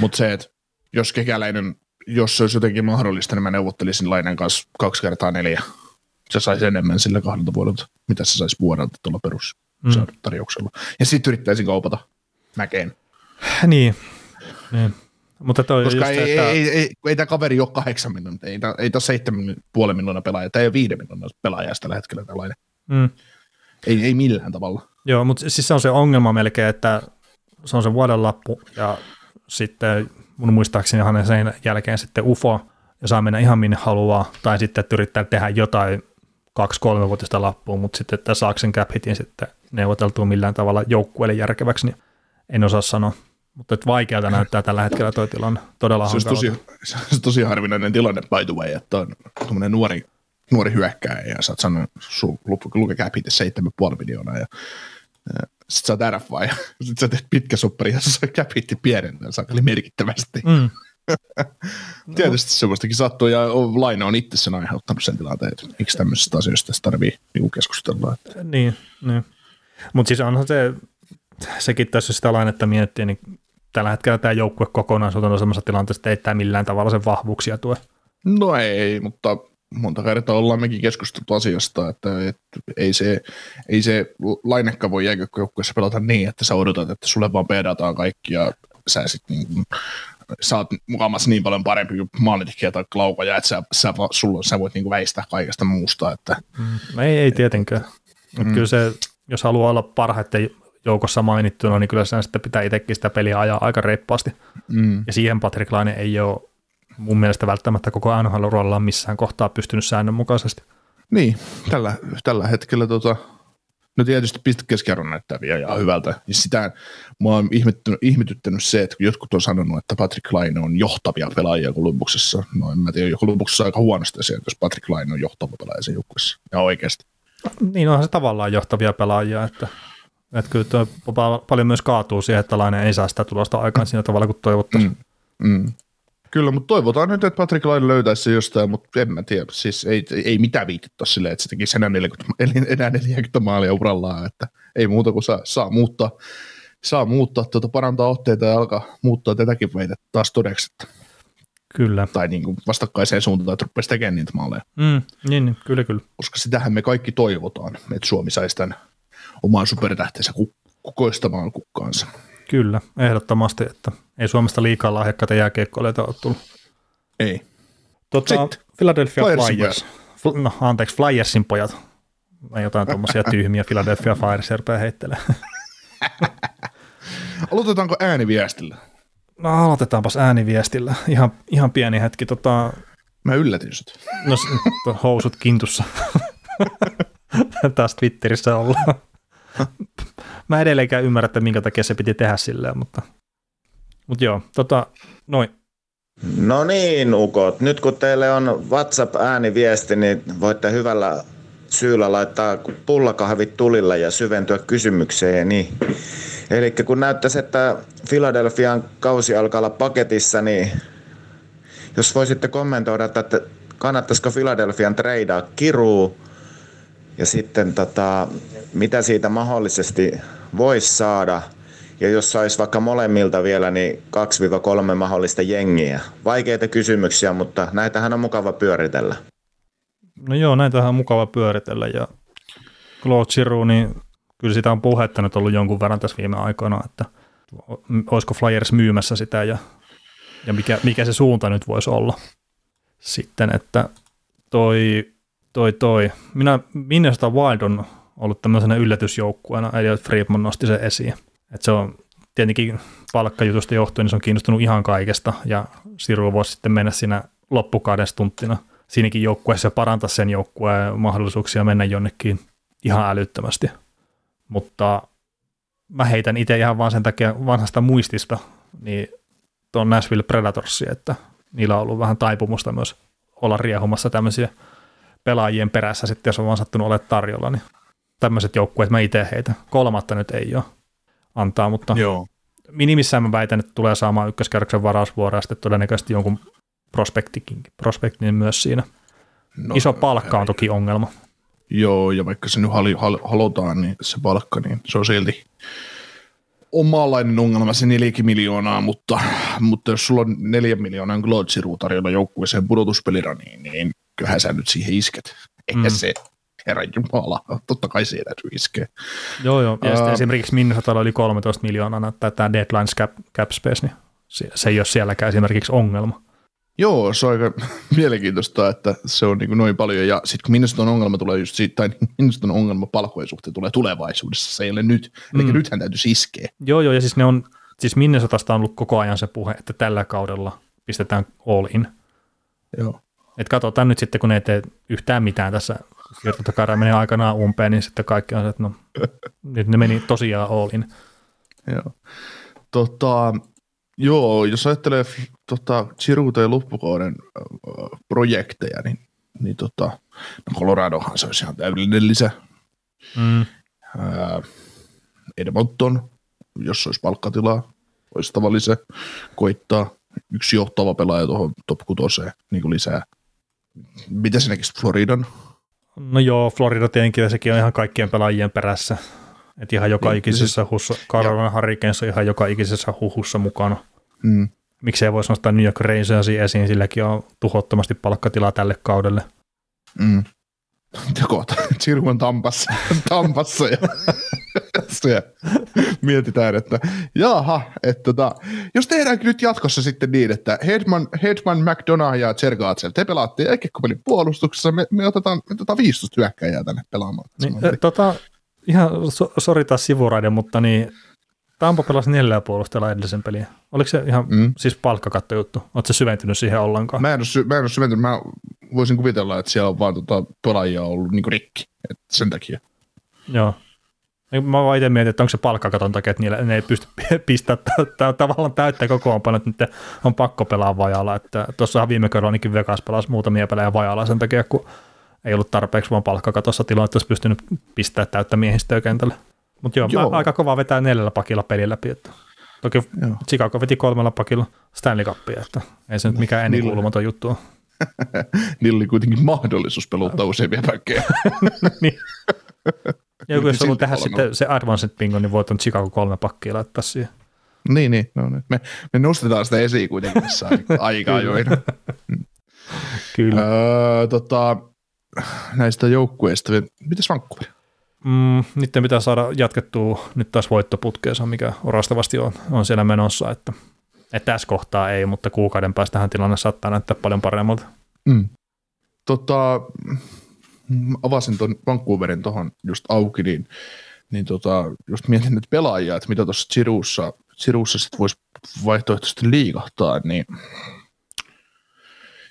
Mutta se, että jos kekäläinen, jos se olisi jotenkin mahdollista, niin mä neuvottelisin lainen kanssa kaksi kertaa neljä. Se saisi enemmän sillä kahdelta vuodelta, mitä se saisi vuodelta tuolla perustarjouksella. Ja sitten yrittäisin kaupata mäkeen. Niin. niin. Mutta toi Koska just ei, että, ei, ei, ei, ei tämä kaveri ole kahdeksan miljoonaa, ei, ei tämä seitsemän puolen miljoonaa pelaaja, tämä ei ole viiden miljoonaa pelaajaa tällä hetkellä tällainen. mm, Ei, ei millään tavalla. joo, mutta siis se on se ongelma melkein, että se on se vuoden lappu ja sitten mun muistaakseni hänen sen jälkeen sitten UFO ja saa mennä ihan minne haluaa, tai sitten että yrittää tehdä jotain kaksi-kolme vuotista lappua, mutta sitten että saako sen cap hitin sitten neuvoteltua millään tavalla joukkueelle järkeväksi, niin en osaa sanoa. Mutta että vaikealta näyttää tällä hetkellä toi tilanne todella Se olisi tosi, se olisi tosi harvinainen tilanne, by the way, että on tuommoinen nuori, nuori hyökkääjä ja sä oot sanonut, sun pitää seitsemän puoli miljoonaa ja sitten sä oot RFA ja sitten sä teet pitkä soppari ja sä cap hitti pienentää sakali merkittävästi. Mm. Tietysti semmoistakin sattuu ja Laina on itse sen aiheuttanut sen tilanteen, että miksi tämmöisestä asioista tässä tarvii niinku keskustella. Että Niin, niin. mutta siis onhan se, sekin tässä sitä lainetta miettii, niin tällä hetkellä tämä joukkue kokonaisuus on sellaisessa tilanteessa, että ei tämä millään tavalla sen vahvuuksia tue. No ei, mutta monta kertaa ollaan mekin keskusteltu asiasta, että, että ei se, ei se lainekka voi jääköjoukkueessa pelata niin, että sä odotat, että sulle vaan pedataan kaikki ja sä sit niin kuin, sä oot mukamassa niin paljon parempi kuin maalintekijä tai laukaja, että sä, sä, sulla, sä voit niin kuin väistää kaikesta muusta. Että, No ei, ei tietenkään. Mm. Kyllä se, jos haluaa olla parhaiten joukossa mainittuna, niin kyllä sen sitten pitää itsekin sitä peliä ajaa aika reippaasti. mm. Ja siihen Patrick Laine ei ole mun mielestä välttämättä koko NHL-urallaan missään kohtaa pystynyt säännönmukaisesti. Niin, tällä, tällä hetkellä tota, no tietysti pistekeskiarvo näyttää vielä ihan hyvältä. Ja sitä mua on ihmettynyt, ihmetyttänyt se, että kun jotkut on sanonut, että Patrick Laine on johtavia pelaajia Kolumbuksessa. No en mä tiedä, Kolumbuksessa on aika huonosti se, jos Patrick Laine on johtava pelaaja sen joukkueessa. Ja oikeasti. Niin onhan se tavallaan johtavia pelaajia, että, että kyllä pal- paljon myös kaatuu siihen, että Laine ei saa sitä tulosta aikaan siinä tavalla kuin toivottaisiin. Mm. Mm. Kyllä, mutta toivotaan nyt, että Patrick Laine löytäisi se jostain, mutta en mä tiedä. Siis ei, ei mitään viitittä silleen, että se tekisi enää 40, enää 40 maalia urallaan, että ei muuta kuin saa, saa muuttaa, saa muuttaa tuota, parantaa otteita ja alkaa muuttaa tätäkin väitettä taas todeksi, että, Kyllä. tai niin kuin vastakkaiseen suuntaan, että rupeaisi tekemään niitä maaleja. Mm, niin, niin, kyllä, kyllä. Koska sitähän me kaikki toivotaan, että Suomi saisi tämän oman supertähteensä ku- kukoistamaan kukkaansa. Kyllä, ehdottomasti, että ei Suomesta liikaa lahjakkaita jääkiekkoilijoita ole tullut. Ei. Tota, Sitten. Philadelphia Flyersin Flyers. Fl- no, anteeksi, Flyersin pojat. Mä jotain tuommoisia tyhmiä Philadelphia Flyers rupeaa heittelemään. Aloitetaanko ääniviestillä? No aloitetaanpas ääniviestillä. Ihan, ihan pieni hetki. Tota, Mä yllätin sut. no, housut kintussa. Taas Twitterissä ollaan. Mä edelleenkään ymmärrä, että minkä takia se piti tehdä silleen, mutta, mutta joo, tota, noin. No niin, ukot. Nyt kun teille on WhatsApp-ääniviesti, niin voitte hyvällä syyllä laittaa pullakahvit tulille ja syventyä kysymykseen. Niin. Eli kun näyttäisi, että Philadelphian kausi alkaa olla paketissa, niin jos voisitte kommentoida, että kannattaisiko Philadelphian treidaa kiruu ja sitten tota, mitä siitä mahdollisesti voisi saada – ja jos saisi vaikka molemmilta vielä, niin 2-3 mahdollista jengiä. Vaikeita kysymyksiä, mutta näitähän on mukava pyöritellä. No joo, näitähän on mukava pyöritellä ja Claude Giroux, niin kyllä sitä on puhetta nyt ollut jonkun verran tässä viime aikoina, että olisiko Flyers myymässä sitä ja, ja mikä, mikä se suunta nyt voisi olla sitten, että toi, toi, toi. Minä, Minnesota Wild on ollut tämmöisenä yllätysjoukkueena, eli Friedman nosti sen esiin. Et se on tietenkin palkkajutusta johtuen, niin se on kiinnostunut ihan kaikesta, ja Siru voisi sitten mennä siinä loppukauden stunttina siinäkin joukkueessa parantaa sen joukkueen mahdollisuuksia mennä jonnekin ihan älyttömästi. Mutta mä heitän itse ihan vaan sen takia vanhasta muistista, niin tuon Nashville Predatorsi, että niillä on ollut vähän taipumusta myös olla riehumassa tämmöisiä pelaajien perässä sitten, jos on vaan sattunut ole tarjolla, niin tämmöiset joukkueet mä itse heitä. Kolmatta nyt ei ole antaa, mutta Joo. minimissään mä väitän, että tulee saamaan ykköskerroksen varausvuoroa sitten todennäköisesti jonkun prospektikin, prospektin myös siinä. No, Iso palkka on toki ongelma. Joo, ja vaikka se nyt hal, hal, halutaan, niin se palkka, niin se on silti omanlainen ongelma se neljäkin miljoonaa, mutta, mutta jos sulla on neljä miljoonaa Glotsiru tarjolla joukkueeseen pudotuspeliraniin, niin kyllähän sä nyt siihen isket. Eikä mm. se herra jumala, totta kai siinä iskee. Joo, joo. Ja uh, esimerkiksi Minnesotalla oli 13 miljoonaa tämä deadline cap, cap space, niin se, se ei ole sielläkään esimerkiksi ongelma. Joo, se on aika mielenkiintoista, että se on niin noin paljon. Ja sitten kun Minnesotan ongelma tulee just siitä, tai Minnesotan ongelma palkkojen suhteen tulee tulevaisuudessa, se ei ole nyt. Mm. Eli nythän täytyy iskeä. Joo, joo, ja siis ne on, siis Minnesotasta on ollut koko ajan se puhe, että tällä kaudella pistetään all in. Joo. Et katsotaan nyt sitten, kun ne ei tee yhtään mitään tässä siirtotakara menee aikanaan umpeen, niin sitten kaikki on se, että no, nyt ne meni tosiaan all in. Joo. Tota, joo, jos ajattelee tota, Chiruuta ja loppukauden äh, projekteja, niin, niin tota, no Coloradohan se olisi ihan täydellinen lisä. Mm. Äh, Edmonton, jos olisi palkkatilaa, olisi tavallisen koittaa yksi johtava pelaaja tuohon top 6 niin lisää. Mitä sinäkin Floridan? No joo, Florida tietenkin, sekin on ihan kaikkien pelaajien perässä. Et ihan joka niin, ikisessä siis, hussa, Carolina Hurricanes on ihan joka ikisessä huhussa mukana. Mm. Miksei voisi nostaa New York Rangersia esiin, silläkin on tuhottomasti palkkatilaa tälle kaudelle. Mm. Chiru on Tampassa, Tampassa ja, mietitään, että jaha, että tota, jos tehdään nyt jatkossa sitten niin, että Hedman, Hedman McDonough ja Zergatsel, te pelaatte jääkiekkopelin puolustuksessa, me, me, otetaan, me otetaan 15 hyökkäjää tänne pelaamaan. Niin, tota, ihan so, sori taas sivuraiden, mutta niin Tampa pelasi neljällä puolustajalla edellisen pelin. Oliko se ihan mm. siis palkkakattojuttu? Oletko syventynyt siihen ollenkaan? Mä en ole, mä en ole syventynyt. Mä voisin kuvitella, että siellä on vaan tota, pelaajia ollut niin rikki. Et sen takia. Joo. Mä vaan itse mietin, että onko se palkkakaton takia, että niillä, ne ei pysty pistämään tämä tavallaan täyttää kokoonpano, että on pakko pelaa vajalla. Että tuossahan viime kerralla ainakin Vegas pelasi muutamia pelejä vajalla sen takia, kun ei ollut tarpeeksi vaan palkkakatossa tilaa, että olisi pystynyt pistämään täyttä miehistöä kentälle. Mutta joo, joo. aika kova vetää neljällä pakilla pelin läpi. Että. Toki joo. Chicago veti kolmella pakilla Stanley Cupia, että ei se nyt mikään ennenkuulumaton juttu ole. Niillä oli kuitenkin mahdollisuus peluttaa useampia päkkejä. niin. Joku jos on tehdä sitten se Advanced Bingo, niin voit on Chicago kolme pakkia laittaa siihen. Niin, niin. No, niin. Me, me nostetaan sitä esiin kuitenkin tässä aikaa joina. Kyllä. Öö, tota, näistä joukkueista, mitäs Vancouver? Mm, niiden pitää saada jatkettua nyt taas voittoputkeensa, mikä orastavasti on, on siellä menossa, että, että tässä kohtaa ei, mutta kuukauden päästä tähän tilanne saattaa näyttää paljon paremmalta. Mm. Tota, avasin tuon Vancouverin tuohon just auki, niin, niin tota, just mietin nyt pelaajia, että mitä tuossa Chiruussa, Chiruussa sitten voisi vaihtoehtoisesti liikahtaa, niin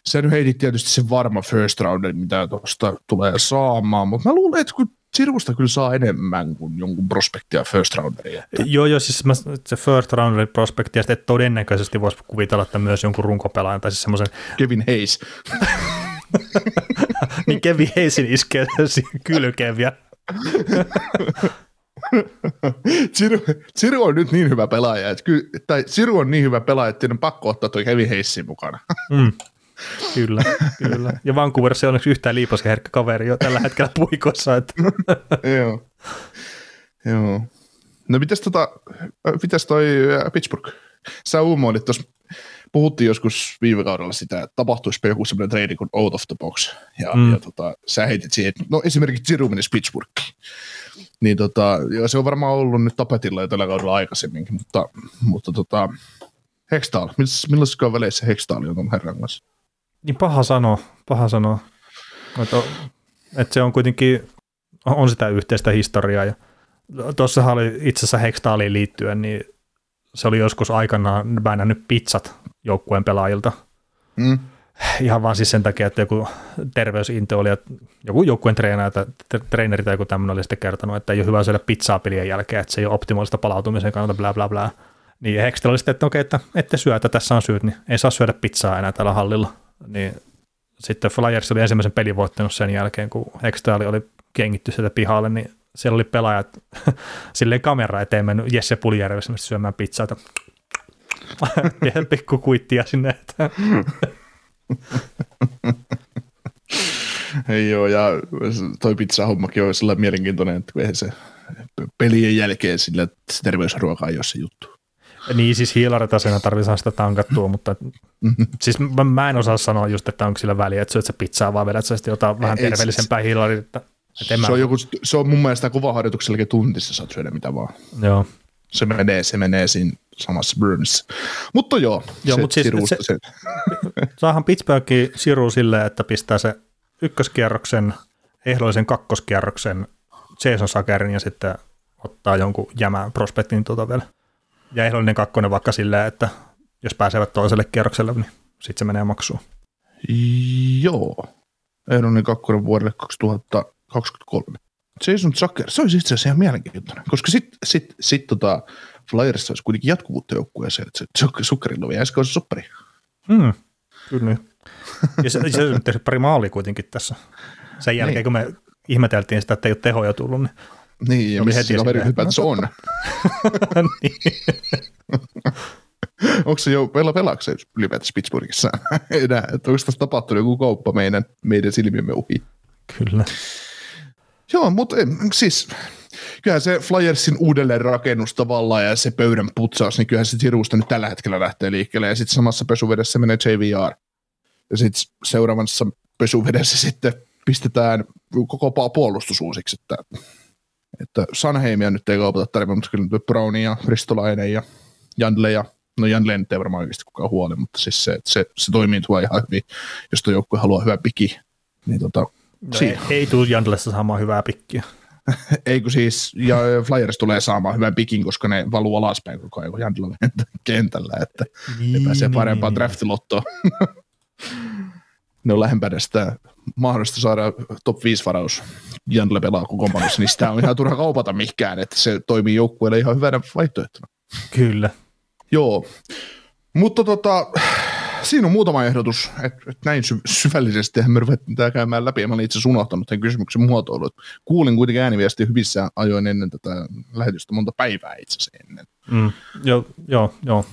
sä nyt heitit tietysti sen varma first round, mitä tuosta tulee saamaan, mutta mä luulen, että kun Sirvusta kyllä saa enemmän kuin jonkun prospektia first rounderia. Että. Joo, joo, siis mä, se first rounder prospektia, sitten todennäköisesti voisi kuvitella, että myös jonkun runkopelaajan, tai siis semmoisen... Kevin Hayes. niin Kevin Hayesin iskee kylkeen vielä. Siru, on nyt niin hyvä pelaaja, että ky, tai Siru on niin hyvä pelaaja, että on pakko ottaa tuo Kevin Hayesin mukana. mm. Kyllä, kyllä. Ja Vancouverissa on onneksi yhtään liipasken herkkä kaveri jo tällä hetkellä puikossa. Että. Joo. Joo. No mitäs, tota, mitäs toi Pittsburgh? Sä uumoilit tuossa, puhuttiin joskus viime kaudella sitä, että tapahtuisi joku semmoinen trade kuin out of the box. Ja, mm. ja tota, sä heitit siihen, no esimerkiksi Giroux menisi Pittsburghiin. Niin tota, ja se on varmaan ollut nyt tapetilla jo tällä kaudella aikaisemminkin, mutta, mutta tota, Hextall, millaisissa väleissä Hextall on tuon herran kanssa? Niin paha sanoa, paha sanoa. Että, että se on kuitenkin, on sitä yhteistä historiaa. Ja tuossa oli itse asiassa Hextalliin liittyen, niin se oli joskus aikanaan bännännyt pizzat joukkueen pelaajilta. Mm. Ihan vaan siis sen takia, että joku terveysinto oli, että joku joukkueen treenaaja tai treeneri tai joku tämmöinen oli sitten kertonut, että ei ole hyvä syödä pizzaa pelien jälkeen, että se ei ole optimaalista palautumisen kannalta, bla bla bla. Niin Hextel oli sitten, että okei, että ette syö, että tässä on syyt, niin ei saa syödä pizzaa enää tällä hallilla. Niin sitten Flyers oli ensimmäisen pelin voittanut sen jälkeen, kun Hextel oli kengitty sieltä pihalle, niin siellä oli pelaajat silleen kamera eteen mennyt Jesse Puljärvessä syömään pizzaa. Pikku kuittia sinne. Että. Joo, ja toi pizza-hommakin on sellainen mielenkiintoinen, että se pelien jälkeen sillä terveysruoka ei ole se juttu. Niin, siis hiilaritasena tarvitsee sitä tankattua, mutta siis mä, mä, en osaa sanoa just, että onko sillä väliä, että syöt se pizzaa, vaan vedät sä sitten jotain vähän terveellisempää että se, on joku, se on mun mielestä kuvaharjoituksellakin tuntissa saat syödä mitä vaan. Joo. Se menee, se menee siinä samassa Burns. Mutta joo, joo se, mutta siis se, se. saahan Pittsburghin siru silleen, että pistää se ykköskierroksen, ehdollisen kakkoskierroksen Jason Sakerin ja sitten ottaa jonkun jämän prospektin tuota vielä ja ehdollinen kakkonen vaikka silleen, että jos pääsevät toiselle kierrokselle, niin sitten se menee maksuun. Joo. Ehdollinen kakkonen vuodelle 2023. Jason Zucker, se olisi itse asiassa ihan mielenkiintoinen, koska sitten sit, sit, tota, Flyerissa olisi kuitenkin jatkuvuutta joukkueeseen, että se Zuckerilla on jäisikö se soppari. Hmm, kyllä niin. Ja se, se on tehnyt pari maalia kuitenkin tässä. Sen jälkeen, niin. kun me ihmeteltiin sitä, että ei ole tehoja tullut, niin niin, ja missä sillä ylipäätänsä on. niin. onko se jo, pela, pelaako se ylipäätänsä Pittsburghissa enää? Että onko tässä tapahtunut joku kauppa meidän, meidän silmiemme ohi? Kyllä. Joo, mutta siis kyllähän se Flyersin uudelleenrakennus tavallaan ja se pöydän putsaus, niin kyllähän se Tirusta nyt tällä hetkellä lähtee liikkeelle. Ja sitten samassa pesuvedessä menee JVR. Ja sitten seuraavassa pesuvedessä sitten pistetään koko puolustus uusiksi. Että että Sanheimia nyt ei kaupata tarvitse, mutta kyllä Brownia, Ristolainen ja Jandle ja no Jandle nyt ei varmaan oikeasti kukaan huoli, mutta siis se, se, se toimii tuo ihan hyvin, jos tuo joukkue haluaa hyvää piki, niin tota, no ei, ei tule Jandlessa saamaan hyvää pikkiä. Eikö siis, ja Flyers tulee saamaan hyvän pikin, koska ne valuu alaspäin koko ajan, kun Jandla kentällä, että niin, ne pääsee niin, parempaan niin, draftilottoon. ne on lähempänä sitä mahdollista saada top 5 varaus Janle pelaa kokoonpanossa, niin sitä on ihan turha kaupata mikään, että se toimii joukkueelle ihan hyvänä vaihtoehtona. Kyllä. Joo, mutta tota, siinä on muutama ehdotus, että, että näin sy- syvällisesti me ruvettiin tämä käymään läpi, ja mä olin itse asiassa unohtanut tämän kysymyksen muotoilut. Kuulin kuitenkin ääniviestiä hyvissä ajoin ennen tätä lähetystä, monta päivää itse asiassa ennen. Mm, joo, joo, joo.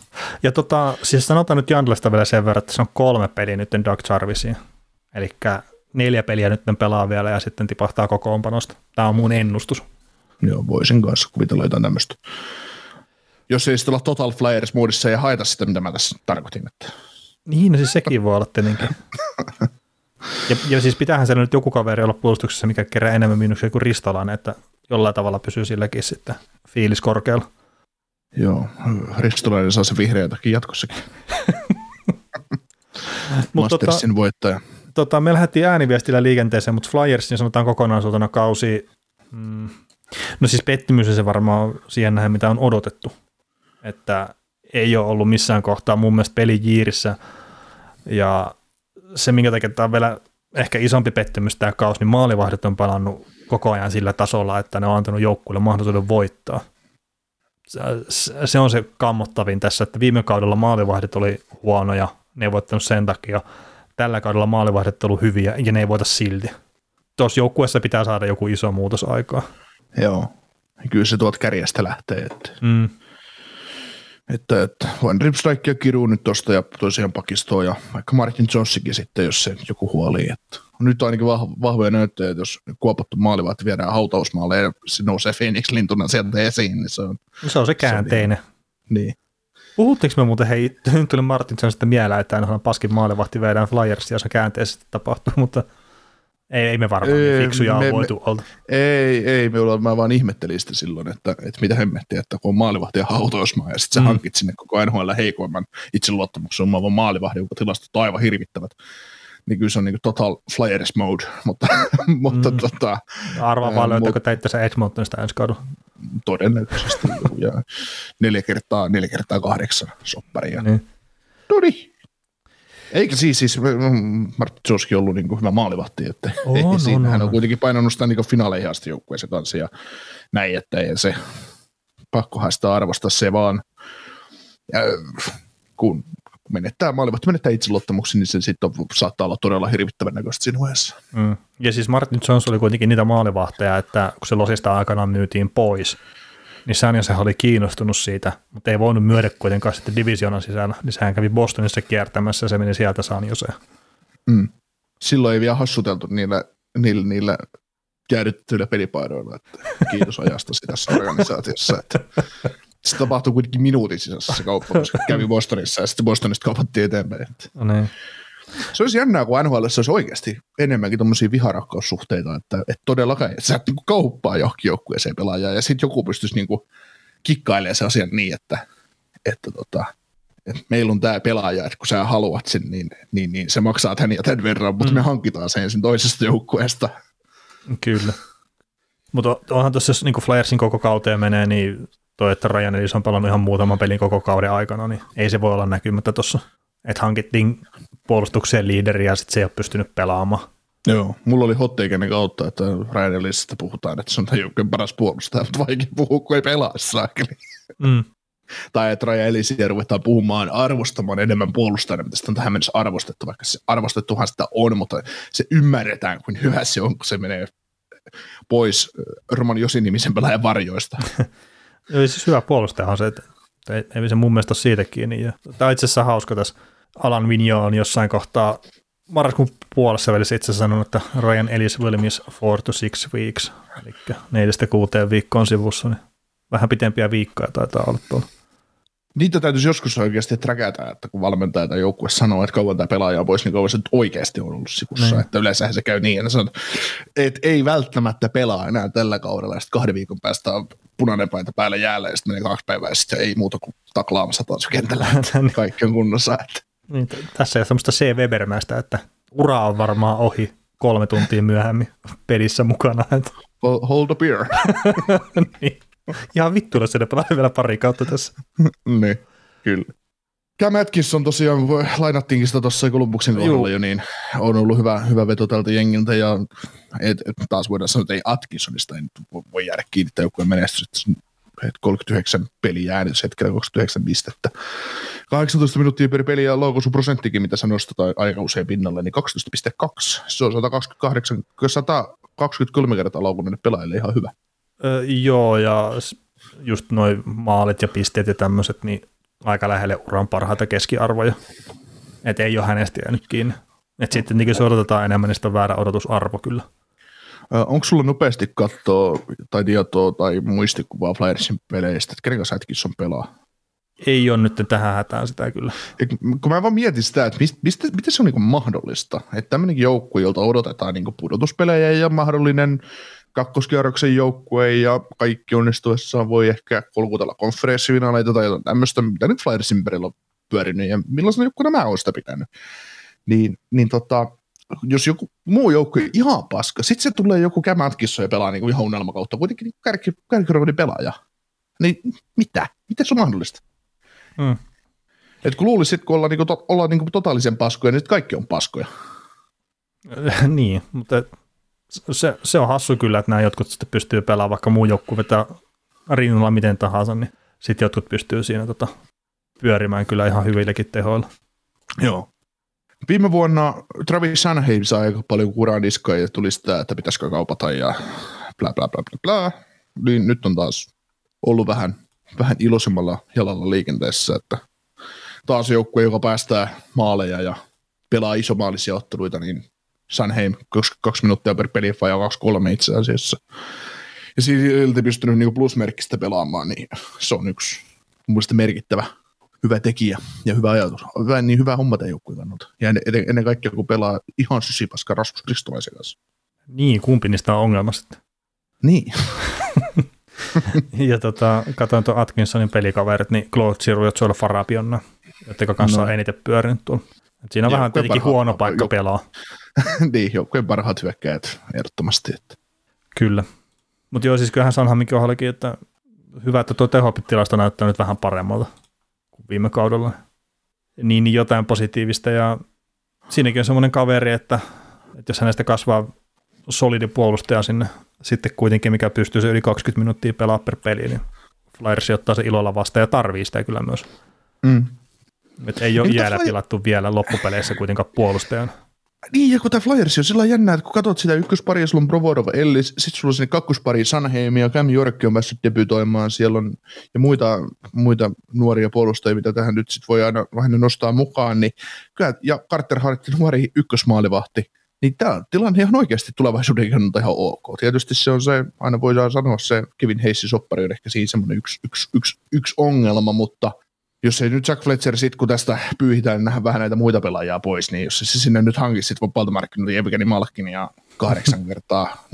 Ja tota, siis sanotaan nyt Jandlesta vielä sen verran, että se on kolme peliä nyt Doug Jarvisiin. Eli neljä peliä nyt pelaa vielä ja sitten tipahtaa kokoonpanosta. Tämä on mun ennustus. Joo, voisin kanssa kuvitella jotain tämmöistä. Jos ei sitten olla Total Flyers moodissa ja haeta sitä, mitä mä tässä tarkoitin. Että... Niin, no siis sekin voi olla tietenkin. ja, ja, siis pitäähän siellä nyt joku kaveri olla puolustuksessa, mikä kerää enemmän miinuksia kuin Ristolainen, että jollain tavalla pysyy silläkin sitten fiilis korkealla. Joo, Ristolainen saa se vihreätäkin jatkossakin. Mastersin tota, voittaja tota, me lähdettiin ääniviestillä liikenteeseen, mutta Flyersin sanotaan kokonaisuutena kausi, mm, no siis pettymys se varmaan siihen nähden, mitä on odotettu. Että ei ole ollut missään kohtaa mun mielestä peli jiirissä. Ja se, minkä takia tämä on vielä ehkä isompi pettymys tämä kausi, niin maalivahdit on palannut koko ajan sillä tasolla, että ne on antanut joukkueelle mahdollisuuden voittaa. Se on se kammottavin tässä, että viime kaudella maalivahdit oli huonoja, ne ei voittanut sen takia, tällä kaudella maalivahdit on ollut hyviä ja ne ei voita silti. Tuossa joukkueessa pitää saada joku iso muutos aikaa. Joo, kyllä se tuot kärjestä lähtee. Että. Mm. Että, että Van Ripstrike ja Kiru nyt tosta ja tosiaan pakistoa ja vaikka Martin Johnsikin sitten, jos se joku huoli. Että nyt on ainakin vah, vahvoja näyttöjä, että jos kuopattu maalivahti viedään hautausmaalle ja se nousee Phoenix lintuna sieltä esiin, niin se on... Se on se käänteinen. Niin. Puhuttiinko me muuten, hei, nyt tuli Martin Johnson mieleen, että aina paskin maalivahti viedään Flyers, ja se käänteisesti tapahtuu, mutta ei, ei me varmaan Ei, niin fiksuja me- voitu olta. Ei, ei, me ollaan, mä vaan ihmettelin sitä silloin, että, että mitä hemmettiä, että kun on maalivahti ja hautausmaa ja sitten sä Mm. hankit sinne koko NHL heikoimman itseluottamuksen omaava maalivahti, jonka tilastot on aivan hirvittävät. Niin kyllä se on niin total flyers mode, mutta, mutta Mm. tota, Arvaa vaan löytääkö mut- teitte se Edmontonista ensi kaudella. Todennäköisesti juu, ja neljä kertaa, neljä kertaa kahdeksan sopparia. Niin. Noniin. Eikä siis, siis mm, Martin Joski ollut niin hyvä maalivahti, että On, ei, on, siinä hän on. on kuitenkin painanut sitä niin finaaleihin asti joukkueeseen kanssa ja näin, että ei se pakkohan sitä arvostaa se vaan. Ja, kun menettää maalivahti, menettää itseluottamuksen, niin se sitten saattaa olla todella hirvittävän näköistä siinä vaiheessa. Mm. Ja siis Martin Jones oli kuitenkin niitä maalivahteja, että kun se losista aikanaan myytiin pois, niin Sanjasehan oli kiinnostunut siitä, mutta ei voinut myydä kuitenkaan sitten divisioonan sisällä, niin sehän kävi Bostonissa kiertämässä ja se meni sieltä San Joseen. Mm. Silloin ei vielä hassuteltu niillä, niillä, niillä jäädytettyillä pelipaidoilla, että kiitos ajasta tässä organisaatiossa. Että se tapahtui kuitenkin minuutin sisässä se kauppa, koska kävi Bostonissa ja sitten Bostonista kaupattiin eteenpäin. No niin. se olisi jännää, kun NHL olisi oikeasti enemmänkin tuommoisia viharakkaussuhteita, että, että todellakaan että sä et niinku kauppaa johonkin joukkueeseen pelaajaa ja sitten joku pystyisi niinku kikkailemaan se asian niin, että, että, tota, että meillä on tämä pelaaja, että kun sä haluat sen, niin, niin, niin se maksaa tän ja tämän verran, mutta mm. me hankitaan sen ensin toisesta joukkueesta. Kyllä. Mutta onhan tuossa, jos niin Flyersin koko kauteen menee, niin toi, että Ryan Ellis on pelannut ihan muutaman pelin koko kauden aikana, niin ei se voi olla näkymättä tuossa. Että hankittiin puolustukseen liideriä ja sitten se ei ole pystynyt pelaamaan. Joo, mulla oli hot take ennen kautta, että Ryan Ellisistä puhutaan, että se on tämän joukkueen paras puolustaja, mutta vaikea puhua, kun ei pelaa saakeli. Mm. tai että Raja Elisiä ruvetaan puhumaan arvostamaan enemmän puolustajana, mitä sitä on tähän mennessä arvostettu, vaikka se arvostettuhan sitä on, mutta se ymmärretään, kuin hyvä se on, kun se menee pois Roman Josin-nimisen pelaajan varjoista. Eli siis hyvä puolustajahan se, että ei, ei se mun mielestä ole siitä kiinni. Ja Tämä on itse asiassa hauska tässä. Alan Vigneault on jossain kohtaa marraskuun puolessa välissä itse sanonut, että Ryan Ellis will miss four to six weeks, eli neljästä kuuteen viikkoon sivussa, niin vähän pitempiä viikkoja taitaa olla tuolla. Niitä täytyisi joskus oikeasti träkätä, että kun valmentaja tai joukkue sanoo, että kauan tämä pelaaja on pois, niin kauan se nyt oikeasti on ollut sivussa. Niin. Että yleensä se käy niin, että, sanoo, että ei välttämättä pelaa enää tällä kaudella, ja sitten kahden viikon päästä on punainen paita päällä jäällä, ja sitten menee kaksi päivää, ja sitten ei muuta kuin taklaamassa taas kentällä. että. Kaikki on kunnossa. Että. Niin, tässä ei ole semmoista C. Webermäistä, että ura on varmaan ohi kolme tuntia myöhemmin pelissä mukana. Että, Hold a beer. niin. Ihan vittuilla se pelaa vielä pari kautta tässä. niin, kyllä. Cam Atkinson tosiaan, voi- lainattiinkin sitä tuossa Columbuksen kohdalla jo, niin on ollut hyvä, hyvä veto tältä jengiltä, ja et, et, taas voidaan sanoa, että ei Atkinsonista ei nyt voi- voi jäädä kiinni joukkueen menestys, että 39 peli äänitys hetkellä 29 pistettä. 18 minuuttia per peli ja prosenttikin, mitä sä nostat aika usein pinnalle, niin 12,2. Se on 128, 123 kertaa laukunneille pelaajille ihan hyvä. Joo, ja just noin maalit ja pisteet ja tämmöiset, niin aika lähelle uran parhaita keskiarvoja. Et ei ole hänestä jäänyt kiinni. Et sitten tietenkin jos odotetaan enemmän, niin sitten on väärä odotusarvo kyllä. Onko sulla nopeasti katsoa tai tietoa tai muistikuvaa Flyersin peleistä, että kenen kanssa Atkinson pelaa? Ei ole nyt tähän hätään sitä kyllä. Ja kun mä vaan mietin sitä, että mistä, mistä, miten se on niin mahdollista, että tämmöinenkin joukkue, jolta odotetaan niin pudotuspelejä ja mahdollinen kakkoskierroksen joukkue ja kaikki onnistuessaan voi ehkä kolkutella konferenssivinaaleita tai jotain tämmöistä, mitä nyt Flyersin ympärillä on pyörinyt ja millaisena joukkueena mä oon sitä pitänyt. Niin, niin tota, jos joku muu joukkue on ihan paska, sitten se tulee joku Atkinson ja pelaa niin ihan unelmakautta, kuitenkin niin kärki, kärkiroodin pelaaja. Niin mitä? Miten se on mahdollista? Mm. Et kun luulisi, että kun ollaan, niinku, to, ollaan niinku totaalisen paskoja, niin kaikki on paskoja. niin, mutta se, se, on hassu kyllä, että nämä jotkut sitten pystyy pelaamaan, vaikka muu joukkue vetää rinnalla miten tahansa, niin sitten jotkut pystyy siinä tota, pyörimään kyllä ihan hyvillekin tehoilla. Joo. Viime vuonna Travis Sanheim sai aika paljon kuraa niskaa ja tuli sitä, että pitäisikö kaupata ja bla bla bla bla bla. Niin nyt on taas ollut vähän vähän iloisemmalla jalalla liikenteessä, että taas joukkue, joka päästää maaleja ja pelaa isomaalisia otteluita, niin Sanheim kaksi, kaksi minuuttia per peli vai kaksi kolme itse asiassa. Ja silti pystynyt niin plusmerkkistä pelaamaan, niin se on yksi mun mielestä merkittävä hyvä tekijä ja hyvä ajatus. Hyvä, niin hyvä homma tämän joukkueen kannalta. Ja ennen, ennen kaikkea, kun pelaa ihan sysipaska Rasmus Kristolaisen kanssa. Niin, kumpi niistä on ongelma sitten. Niin. ja tota, katsoin tuon Atkinsonin pelikaverit, niin Claude Giroux ja Joel Farabionna, jotka kanssa no. on eniten pyörinyt tuolla. Et siinä on vähän tietenkin parhaat, huono paikka pelaa. niin, joukkueen parhaat hyökkäjät ehdottomasti. Että. Kyllä. Mutta joo, siis kyllähän Sanhamin kohdallakin, että hyvä, että tuo tehopitilasto näyttää nyt vähän paremmalta kuin viime kaudella. Niin, niin jotain positiivista ja siinäkin on semmoinen kaveri, että, että jos hänestä kasvaa solidi puolustaja sinne sitten kuitenkin, mikä pystyy se yli 20 minuuttia pelaa per peli, niin Flyers ottaa se ilolla vastaan ja tarvii sitä kyllä myös. Mm. Et ei ole jäädä Fly... pilattu vielä loppupeleissä kuitenkaan puolustajan. Niin, ja kun tämä Flyers on sillä jännä, että kun katsot sitä ykkösparia, sulla on Provorov, Ellis, sitten sulla on sinne kakkospari Sanheim ja Cam York on päässyt debytoimaan, siellä on ja muita, muita nuoria puolustajia, mitä tähän nyt sit voi aina vähän nostaa mukaan, niin kyllä, ja Carter Hart, nuori ykkösmaalivahti, niin tämä tilanne ihan oikeasti tulevaisuuden kannalta ihan ok. Tietysti se on se, aina voidaan sanoa se Kevin Heissi soppari on ehkä siinä semmoinen yksi, yksi, yksi, yksi ongelma, mutta jos ei nyt Jack Fletcher sit, kun tästä pyyhitään niin vähän näitä muita pelaajia pois, niin jos se sinne nyt hankisi sitten vapaalta markkinoilta Evgeni Malkin ja kahdeksan kertaa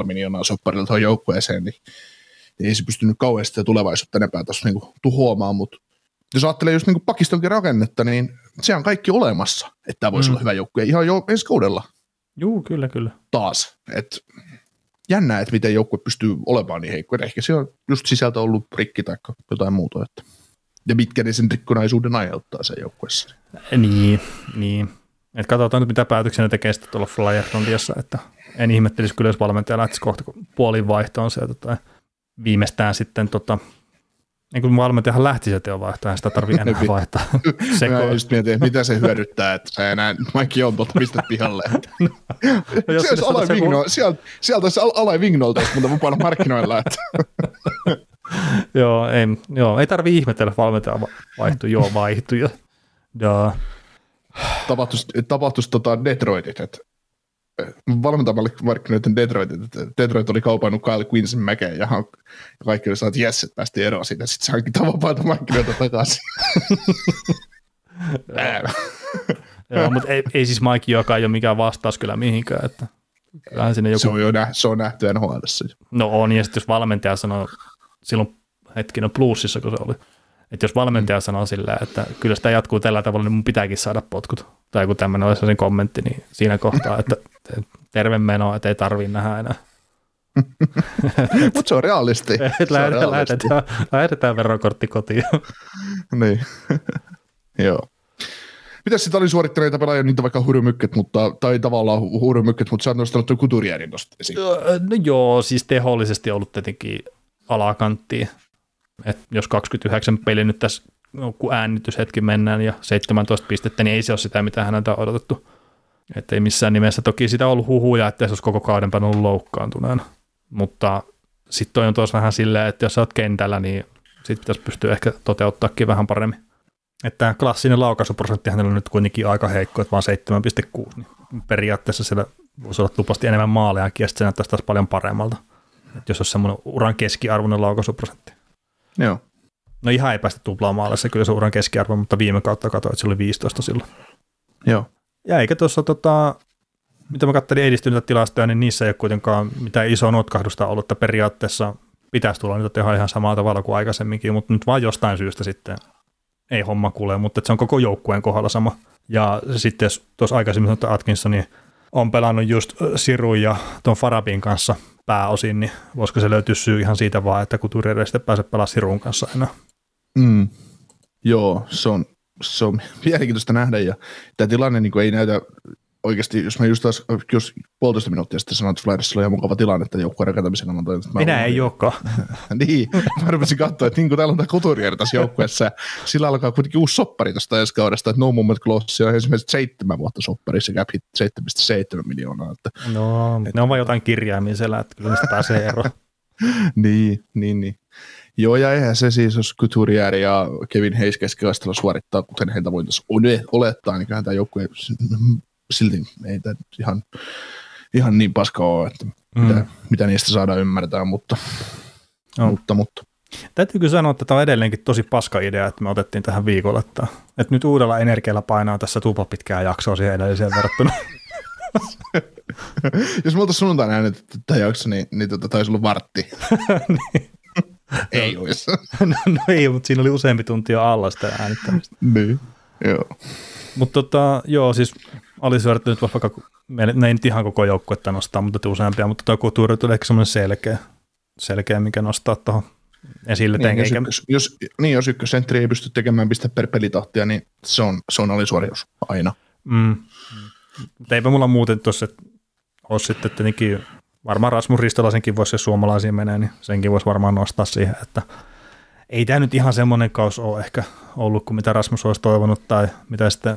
14,5 miljoonaa sopparilta tuohon joukkueeseen, niin, niin ei se pystynyt kauheasti tulevaisuutta enempää tuossa niin tuhoamaan, mutta jos ajattelee just niin kuin pakistonkin rakennetta, niin se on kaikki olemassa, että tämä voisi mm. olla hyvä joukkue ihan jo ensi kaudella. Juu, kyllä, kyllä. Taas. Et jännää, että miten joukkue pystyy olemaan niin heikko. Ehkä se on just sisältä ollut rikki tai jotain muuta. Että. Ja mitkä ne sen rikkonaisuuden aiheuttaa sen joukkueessa. Niin, niin. Et katsotaan nyt, mitä päätöksiä ne tekee sitten tuolla Flyerlandiassa, että en ihmettelisi kyllä, jos valmentaja lähtisi kohta puolin vaihtoon sieltä tai viimeistään sitten tota, niin kuin valmentajahan lähti se teonvaihtoon, sitä tarvii enää vaihtaa. Se Mä just mietin, mitä se hyödyttää, että sä enää Mike tuolta pistät pihalle. no, sieltä Alai Vigno, sieltä, sieltä se Alai Vignolta, mutta vapaalla markkinoilla. Että. joo, ei, joo, ei tarvii ihmetellä, valmentaja vaihtui, joo, vaihtui. Ja, tapahtuisi, tapahtuisi tota Detroitit, että valmentajamarkkinoiden Detroit, Detroit oli kaupannut Kyle Quinnsin mäkeen ja kaikki oli että jes, että päästiin eroon siitä, sitten se hankin vapaata markkinoita takaisin. Joo, mutta ei, ei siis Mike joka ei ole mikään vastaus kyllä mihinkään, että kyllähän sinne joku... Se on jo nähty, se on nähty nhl No on, ja sitten jos valmentaja sanoo, silloin hetkinen plussissa, kun se oli, että jos valmentaja mm. sanoo silleen, että kyllä sitä jatkuu tällä tavalla, niin mun pitääkin saada potkut. Tai kun tämmöinen olisi sen kommentti, niin siinä kohtaa, että terve meno, että ei tarvii nähdä enää. Mutta se on realisti. Et se lähetetään, on realisti. lähetetään, lähetetään verokortti kotiin. niin, joo. Mitäs sitten oli suorittaneita pelaajia, niitä vaikka hurjumykket, mutta, tai tavallaan hurjumykket, mutta sä oot nostanut tuon tuosta esiin. No joo, siis tehollisesti ollut tietenkin alakanttiin. Et jos 29 peli nyt tässä, no, kun äänityshetki mennään ja 17 pistettä, niin ei se ole sitä, mitä häneltä on odotettu. Että ei missään nimessä. Toki sitä ollut huhuja, että se olisi koko kauden ollut loukkaantuneena. Mutta sitten on tuossa vähän silleen, että jos sä oot kentällä, niin sitten pitäisi pystyä ehkä toteuttaakin vähän paremmin. Että klassinen laukaisuprosentti hänellä on nyt kuitenkin aika heikko, että vaan 7,6. Niin periaatteessa siellä voisi olla tupasti enemmän maaleja, ja se näyttäisi taas paljon paremmalta. Että jos olisi semmoinen uran keskiarvoinen laukaisuprosentti. Joo. No ihan ei päästä tuplaamaan se kyllä se uran keskiarvo, mutta viime kautta katsoin, että se oli 15 silloin. Joo. Ja eikä tuossa, tota, mitä mä katselin edistyneitä tilastoja, niin niissä ei ole kuitenkaan mitään isoa notkahdusta ollut, että periaatteessa pitäisi tulla niitä tehdä ihan samalla tavalla kuin aikaisemminkin, mutta nyt vaan jostain syystä sitten ei homma kuule, mutta se on koko joukkueen kohdalla sama. Ja sitten tuossa aikaisemmin sanottu Atkinson on pelannut just Siru ja tuon Farabin kanssa pääosin, niin voisiko se löytyä syy ihan siitä vaan, että Couturier ei sitten pääse pelaamaan Sirun kanssa enää. Mm. Joo, se on, se on mielenkiintoista nähdä ja tämä tilanne niin ei näytä oikeasti, jos mä just taas, jos puolitoista minuuttia sitten sanoin, että Flyersilla on ihan mukava tilanne, että joukkueen rakentamisen kannalta. Minä ei olekaan. niin, mä rupesin katsoa, että niin kuin täällä on tämä Couturier tässä joukkueessa, sillä alkaa kuitenkin uusi soppari tästä ensi kaudesta, että No Moment Close on ensimmäiset seitsemän vuotta sopparissa, cap hit 7,7 miljoonaa. Että, no, et, ne on vain jotain kirjaimia siellä, että kyllä niistä pääsee eroon. niin, niin, niin. Joo, ja eihän se siis, jos Couturier ja Kevin Hayes keskikaistella suorittaa, kuten heitä voitaisiin olettaa, niin kyllähän tämä joukkue silti ei tämä ihan, ihan niin paska ole, että mm. mitä, mitä, niistä saadaan ymmärtää, mutta, no. mutta, mutta. Täytyykö sanoa, että tämä on edelleenkin tosi paska idea, että me otettiin tähän viikolla, että, että nyt uudella energialla painaa tässä tupa pitkää jaksoa siihen edelliseen verrattuna. Jos me oltaisiin sunnuntaina äänet tämä jakso, niin, niin tota, taisi olla vartti. niin. ei olisi. no, no, ei, mutta siinä oli useampi tunti jo alla sitä äänittämistä. niin, joo. Mutta tota, joo, siis alisyörätty nyt vaikka, ne ei nyt ihan koko joukkuetta nostaa, mutta useampia, mutta tuo kulttuuri tuli ehkä semmoinen selkeä, selkeä, mikä nostaa tuohon esille. Niin, jos, ykkös, jos, niin, jos ykkösentteri ei pysty tekemään pistä per pelitahtia, niin se on, se on alisuorius aina. Mm. Mutta eipä mulla muuten tuossa ole sitten tietenkin, varmaan Rasmus Ristolaisenkin voisi, jos suomalaisiin menee, niin senkin voisi varmaan nostaa siihen, että ei tämä nyt ihan semmoinen kaus ole ehkä ollut kuin mitä Rasmus olisi toivonut tai mitä sitten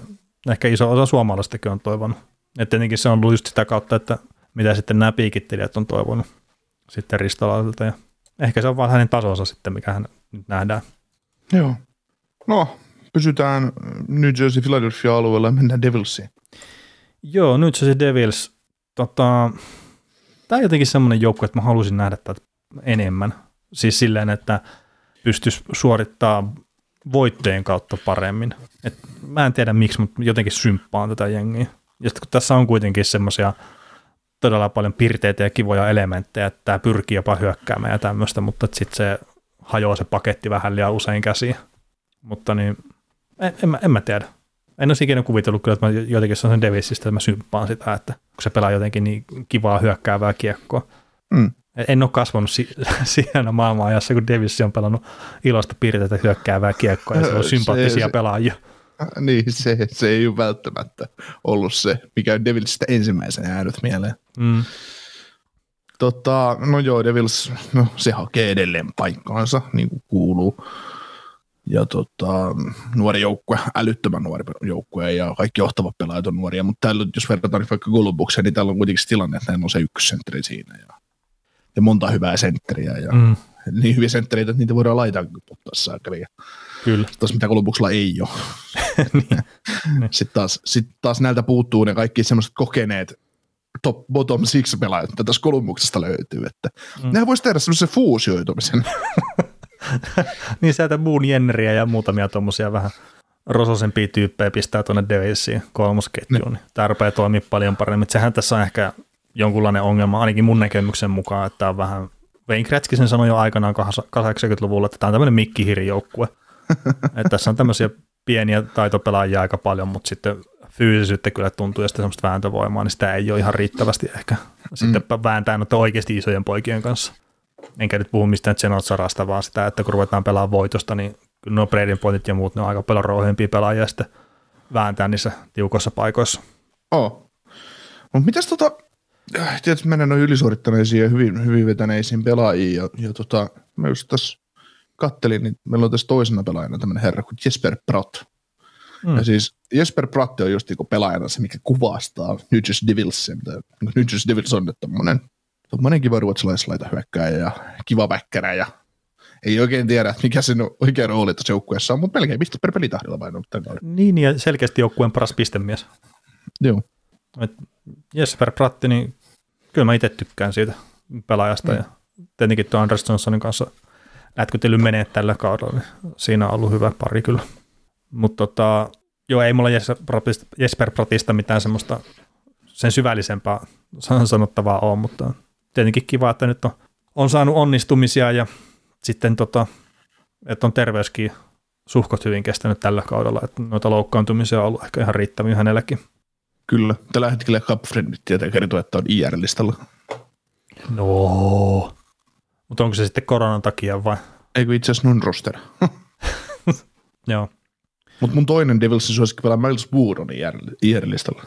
ehkä iso osa suomalaistakin on toivonut. Et tietenkin se on ollut just sitä kautta, että mitä sitten nämä piikittelijät on toivonut sitten Ristolaiselta ja ehkä se on vaan hänen tasonsa sitten, mikä hän nyt nähdään. Joo. No, pysytään New Jersey Philadelphia alueella ja mennään Devilsiin. Joo, nyt se Devils, tota, tämä on jotenkin semmoinen joukko, että mä halusin nähdä tätä enemmän. Siis silleen, että pystyisi suorittaa voittojen kautta paremmin. Et mä en tiedä miksi, mutta jotenkin symppaan tätä jengiä. Ja kun tässä on kuitenkin semmoisia todella paljon pirteitä ja kivoja elementtejä, että tämä pyrkii jopa hyökkäämään ja tämmöistä, mutta sitten se hajoaa se paketti vähän liian usein käsiin. Mutta niin, en, en, mä, en mä tiedä. En olisi ikinä kuvitellut kyllä, että mä jotenkin sanon Davisista, että mä symppaan sitä, että kun se pelaa jotenkin niin kivaa hyökkäävää kiekkoa. Mm. En ole kasvanut si- siinä maailman ajassa, kun Davis on pelannut ilosta piirteitä hyökkäävää kiekkoa ja se on sympaattisia se, pelaajia. Niin, se, se ei ole välttämättä ollut se, mikä on Devilsistä ensimmäisenä jäänyt mieleen. Mm. Tota, no joo, Devils, no se hakee edelleen paikkaansa, niin kuin kuuluu ja tota, nuori joukkue, älyttömän nuori joukkue ja kaikki johtavat pelaajat on nuoria, mutta täällä, jos verrataan vaikka Golubukseen, niin täällä on kuitenkin se tilanne, että näillä on se ykkössentteri siinä ja, ja monta hyvää sentteriä ja mm. niin hyviä sentteriä, että niitä voidaan laittaa puttaessa Kyllä. Taas mitä Golubbuksella ei ole. niin. Sitten taas, sit taas näiltä puuttuu ne kaikki semmoiset kokeneet top, bottom six pelaajat, mitä tässä Kolumbuksesta löytyy. Että mm. Nehän voisi tehdä semmoisen fuusioitumisen. niin sieltä muun Jenneriä ja muutamia tuommoisia vähän rososempia tyyppejä pistää tuonne Devilsiin kolmosketjuun. Niin. Tämä rupeaa toimia paljon paremmin. Sehän tässä on ehkä jonkunlainen ongelma, ainakin mun näkemyksen mukaan, että tämä on vähän, Wayne Gretzky sanoi jo aikanaan 80-luvulla, että tämä on tämmöinen mikkihirjoukkue. että tässä on tämmöisiä pieniä taitopelaajia aika paljon, mutta sitten fyysisyyttä kyllä tuntuu ja sitten semmoista vääntövoimaa, niin sitä ei ole ihan riittävästi ehkä. Sitten mm. vääntää noiden oikeasti isojen poikien kanssa enkä nyt puhu mistään Zenotsarasta, vaan sitä, että kun ruvetaan pelaamaan voitosta, niin kyllä nuo Bradin pointit ja muut, ne on aika paljon rouhempia pelaajia sitten vääntää niissä tiukossa paikoissa. Oh. Mutta mitäs tota, tietysti mennään noin ylisuorittaneisiin ja hyvin, hyvin vetäneisiin pelaajiin, ja, ja tota, mä just tässä kattelin, niin meillä on tässä toisena pelaajana tämmöinen herra kuin Jesper Pratt. Mm. Ja siis Jesper Pratt on just niinku pelaajana se, mikä kuvastaa New Jersey Devils, mitä New Jersey Devils on, tämmöinen tuommoinen kiva ruotsalaislaita hyökkääjä ja kiva väkkärä ja ei oikein tiedä, mikä sen oikea rooli tässä joukkueessa on, mutta melkein pistä per pelitahdilla vain Niin, ja selkeästi joukkueen paras pistemies. Joo. Et Jesper Pratti, niin kyllä mä itse tykkään siitä pelaajasta, mm. ja tietenkin tuon Anders Johnsonin kanssa lätkytely menee tällä kaudella, niin siinä on ollut hyvä pari kyllä. Mutta tota, joo, ei mulla Jesper Pratista mitään semmoista sen syvällisempää sanottavaa ole, mutta tietenkin kiva, että nyt on, on saanut onnistumisia ja sitten tota, että on terveyskin suhkot hyvin kestänyt tällä kaudella, että noita loukkaantumisia on ollut ehkä ihan riittäviä hänelläkin. Kyllä, tällä hetkellä Cupfriendit tietää kertoo, että on IR-listalla. No, mutta onko se sitten koronan takia vai? Eikö itse asiassa non roster. Joo. Mutta mun toinen Devilsin suosikki pelaa Miles Wood on IR-listalla.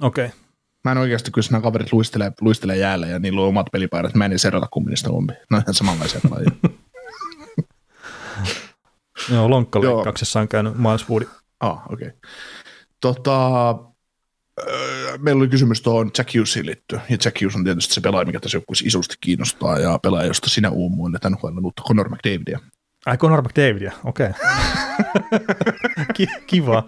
Okei. Okay. Mä en oikeasti, kun nämä kaverit luistelee, luistelee jäällä ja niillä on omat pelipaidat, mä en edes erota ompi. Ne on ihan samanlaisia pelaajia. Joo, lonkkaleikkauksessa on käynyt Miles Woodi. Ah, okei. Okay. Tota, meillä oli kysymys tuohon Jack Hughesiin liittyen, ja Jack Hughes on tietysti se pelaaja, mikä tässä joukkueessa isosti kiinnostaa, ja pelaaja, josta sinä uumoille NHL uutta Conor McDavidia. Ai Conor McDavidia, okei. Okay. Kiva.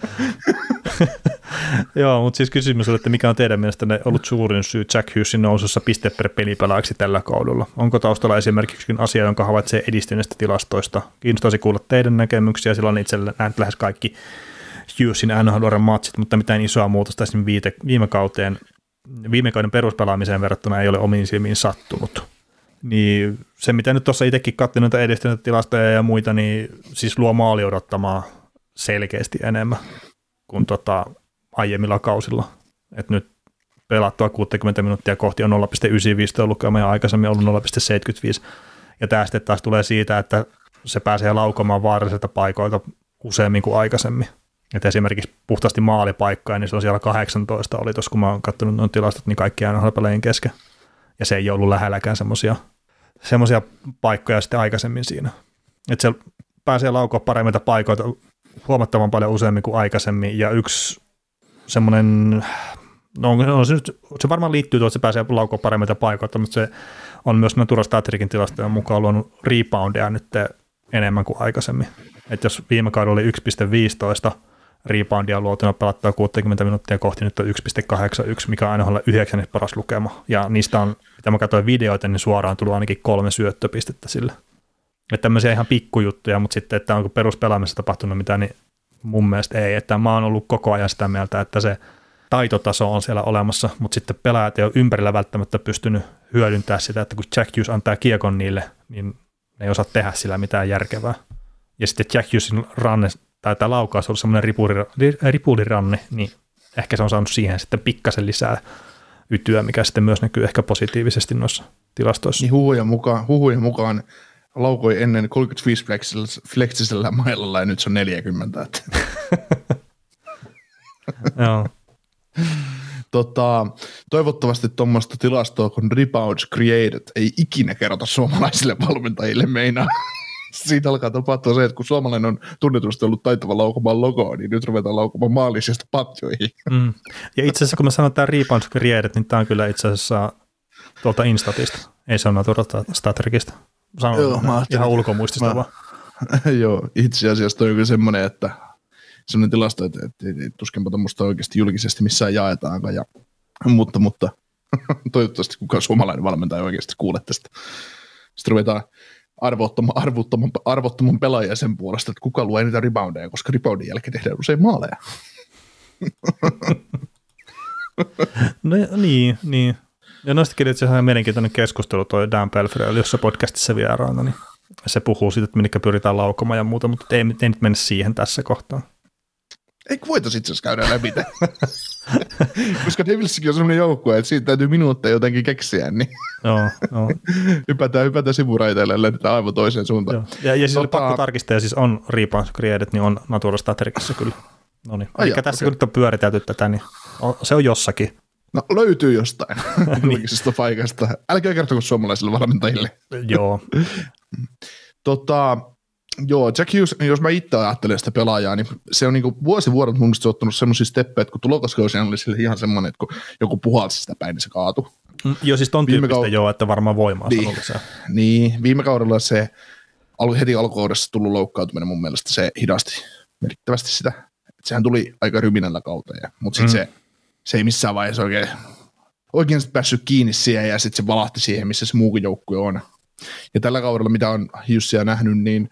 Joo, mutta siis kysymys oli, että mikä on teidän mielestänne ollut suurin syy Jack Hughesin nousussa piste per pelipelaajaksi tällä kaudella? Onko taustalla esimerkiksi asia, jonka havaitsee edistyneistä tilastoista? Kiinnostaisi kuulla teidän näkemyksiä, sillä on itselle nähnyt lähes kaikki Hughesin NHL matsit, mutta mitään isoa muutosta viite, viime kauteen, viime kauden peruspelaamiseen verrattuna ei ole omiin silmiin sattunut. Niin se, mitä nyt tuossa itsekin katsoin noita edistyneitä tilastoja ja muita, niin siis luo maali odottamaan selkeästi enemmän kuin tota aiemmilla kausilla. Et nyt pelattua 60 minuuttia kohti on 0,95 lukema ja aikaisemmin ollut 0,75. Ja tämä sitten taas tulee siitä, että se pääsee laukomaan vaarallisilta paikoilta useammin kuin aikaisemmin. Et esimerkiksi puhtaasti maalipaikkaa, niin se on siellä 18 oli tuossa, kun mä oon katsonut noin tilastot, niin kaikki pelejä kesken. Ja se ei ollut lähelläkään semmoisia semmoisia paikkoja sitten aikaisemmin siinä. Että se pääsee laukoa paremmilta paikoilta huomattavan paljon useammin kuin aikaisemmin. Ja yksi semmoinen, no, no se, nyt, se varmaan liittyy tuohon, että se pääsee laukoa paremmilta paikoilta, mutta se on myös Natura Statricin tilastojen mukaan luonut reboundia nyt enemmän kuin aikaisemmin. Että jos viime kaudella oli 1,15 reboundia luotuna pelattua 60 minuuttia kohti, nyt on 1,81, mikä on aina olla yhdeksännes paras lukema. Ja niistä on, mitä mä katsoin videoita, niin suoraan tullut ainakin kolme syöttöpistettä sille. Että tämmöisiä ihan pikkujuttuja, mutta sitten, että onko peruspelaamisessa tapahtunut mitään, niin mun mielestä ei. Että mä oon ollut koko ajan sitä mieltä, että se taitotaso on siellä olemassa, mutta sitten pelaajat ei ole ympärillä välttämättä pystynyt hyödyntämään sitä, että kun Jack Hughes antaa kiekon niille, niin ne ei osaa tehdä sillä mitään järkevää. Ja sitten Jack Hughesin ranne, tai tämä laukaus on ollut semmoinen ripuliranne, niin ehkä se on saanut siihen sitten pikkasen lisää ytyä, mikä sitten myös näkyy ehkä positiivisesti noissa tilastoissa. Niin huhujen mukaan, huhujen mukaan laukoi ennen 35 fleksisellä mailalla ja nyt se on 40. Joo. Tota, toivottavasti tuommoista tilastoa kun Rebounds Created ei ikinä kerrota suomalaisille valmentajille meinaa. Siitä alkaa tapahtua se, että kun suomalainen on tunnetusti ollut taitava laukomaan logoa, niin nyt ruvetaan laukomaan maallisesta patjoihin. Mm. Ja itse asiassa kun mä sanon tämä Rebounds Created, niin tämä on kyllä itse asiassa tuolta Instatista. Ei se ole tuolta Statrikista. Sanon Joo, mä ihan ulkomuistista mä, vaan. Joo, itse asiassa toi on kyllä semmoinen, että semmoinen tilasto, että, että, että, tuskinpa tuommoista oikeasti julkisesti missään jaetaankaan. Ja, mutta, mutta toivottavasti kukaan suomalainen valmentaja oikeasti kuule tästä. Sitten ruvetaan arvottoman, arvottoman, arvottoman pelaajan sen puolesta, että kuka luo niitä reboundeja, koska reboundin jälkeen tehdään usein maaleja. no niin, niin. Ja noistakin itse asiassa mielenkiintoinen keskustelu toi Dan Pelfrey, jossa podcastissa vieraana, niin se puhuu siitä, että minkä pyritään laukomaan ja muuta, mutta ei, ei nyt mennä siihen tässä kohtaa. Eikö voitaisiin itse asiassa käydä läpi Koska Devilsikin on sellainen joukkue, että siitä täytyy minuutteja jotenkin keksiä, niin joo, joo. hypätään, hypätään sivuraiteille ja lennetään aivan toiseen suuntaan. Joo. Ja, ja siis tota... pakko tarkistaa, ja siis on Rebounds Created, niin on Natura Statricissa kyllä. No niin. Eli tässä okay. kun nyt on pyöritelty tätä, niin on, se on jossakin. No löytyy jostain julkisesta paikasta. Älkää kertoko suomalaisille valmentajille. Joo. tota, Joo, Jack Hughes, jos mä itse ajattelen sitä pelaajaa, niin se on niinku vuosi vuodelta mun mielestä ottanut semmoisia steppejä, että kun tulokaskausi oli sille ihan semmoinen, että kun joku puhalsi sitä päin, niin se kaatui. Mm, joo, siis ton viime tyyppistä kau- joo, että varmaan voimaa niin, se. Niin, viime kaudella se heti alkukaudessa tullut loukkaantuminen mun mielestä se hidasti merkittävästi sitä. Et sehän tuli aika ryminällä kauteen, mutta sitten mm. se, se ei missään vaiheessa oikein, oikein päässyt kiinni siihen ja sitten se valahti siihen, missä se muukin joukkue on. Ja tällä kaudella, mitä on Jussia nähnyt, niin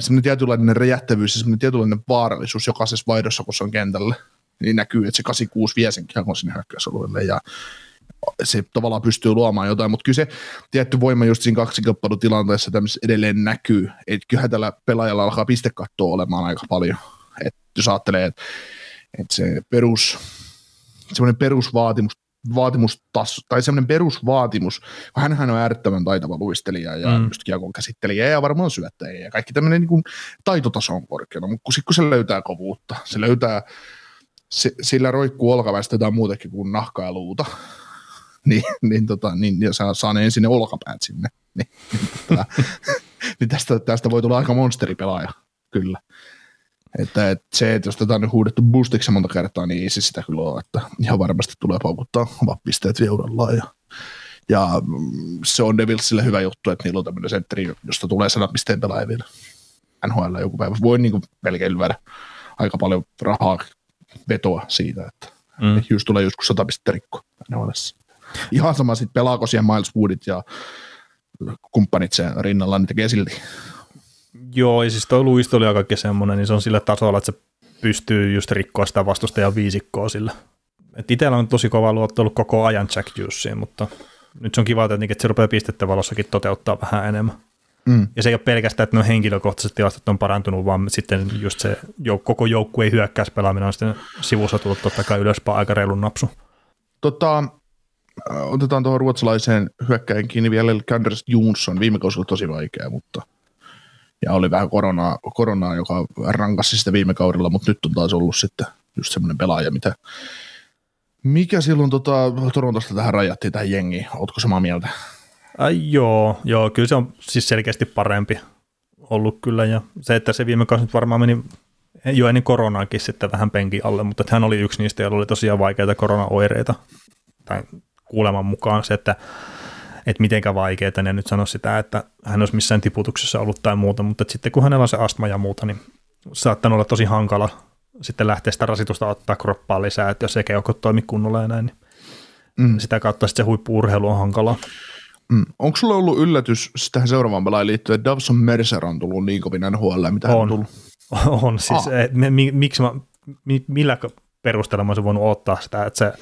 semmoinen tietynlainen räjähtävyys ja semmoinen tietynlainen vaarallisuus jokaisessa vaihdossa, kun se on kentällä, niin näkyy, että se 86 vie sen kiekon sinne hyökkäysalueelle ja se tavallaan pystyy luomaan jotain, mutta kyllä se tietty voima just siinä kaksikilpailutilanteessa tämmöisessä edelleen näkyy, että kyllähän tällä pelaajalla alkaa pistekattoa olemaan aika paljon, että jos ajattelee, että, että se perus, semmoinen perusvaatimus vaatimustaso, tai semmoinen perusvaatimus, hänhän on äärettömän taitava luistelija ja mm. just kiekon käsittelijä ja varmaan syöttäjä ja kaikki tämmöinen niin taitotaso on korkeana, mutta kun, kun se löytää kovuutta, se löytää, se, sillä roikkuu olkaväistä jotain muutakin kuin nahkaa ja luuta, niin, niin, tota, niin ja saa, saa ne ensin ne olkapäät sinne, niin, niin, tota, niin tästä, tästä voi tulla aika monsteripelaaja, kyllä. Että, että se, että jos tätä on huudettu boostiksi monta kertaa, niin ei se sitä kyllä ole, että ihan varmasti tulee paukuttaa omat pisteet viurallaan ja, ja mm, se on Devilsille hyvä juttu, että niillä on tämmöinen sentteri, josta tulee sadan pisteen pelaaja vielä NHL joku päivä. Voi niin kuin melkein lyödä aika paljon rahaa vetoa siitä, että mm. just tulee joskus sata pistettä rikko NHLssä. Ihan sama sitten pelaako siellä Miles Woodit ja kumppanit sen rinnalla, niin tekee silti. Joo, ja siis tuo luisto oli aika semmoinen, niin se on sillä tasolla, että se pystyy just rikkoa sitä vastustajan viisikkoa sillä. Et itsellä on tosi kova luotto ollut koko ajan Jack Juiceen, mutta nyt se on kiva, että se rupeaa pistettä valossakin toteuttaa vähän enemmän. Mm. Ja se ei ole pelkästään, että no henkilökohtaiset tilastot on parantunut, vaan sitten just se jouk- koko joukkueen hyökkäyspelaaminen on sitten sivussa tullut totta kai ylöspäin aika reilun napsu. Tota, otetaan tuohon ruotsalaiseen hyökkäin kiinni vielä, eli Anders Jonsson. Viime kausi oli tosi vaikea, mutta ja oli vähän koronaa, koronaa joka rankasi sitä viime kaudella, mutta nyt on taas ollut sitten just semmoinen pelaaja, mitä mikä silloin tota, Torontosta tähän rajattiin tähän jengiin? Ootko samaa mieltä? Äh, joo, joo, kyllä se on siis selkeästi parempi ollut kyllä, ja se, että se viime kausi nyt varmaan meni jo ennen koronaakin sitten vähän penki alle, mutta hän oli yksi niistä, joilla oli tosiaan vaikeita koronaoireita, tai kuuleman mukaan se, että että mitenkä vaikeaa, ne nyt sano sitä, että hän olisi missään tiputuksessa ollut tai muuta, mutta sitten kun hänellä on se astma ja muuta, niin saattanut olla tosi hankala sitten lähteä sitä rasitusta ottaa kroppaa lisää, että jos ei keuhkot toimi kunnolla ja näin, niin mm. sitä kautta sitten se huippu-urheilu on hankalaa. Mm. Onko sulla ollut yllätys tähän seuraavaan pelaan liittyen, että Davson Mercer on tullut niin kovin NHL, mitä on. hän on tullut? On, siis ah. et, mi, miksi mä, mi, millä perusteella mä olisin voinut ottaa sitä, että se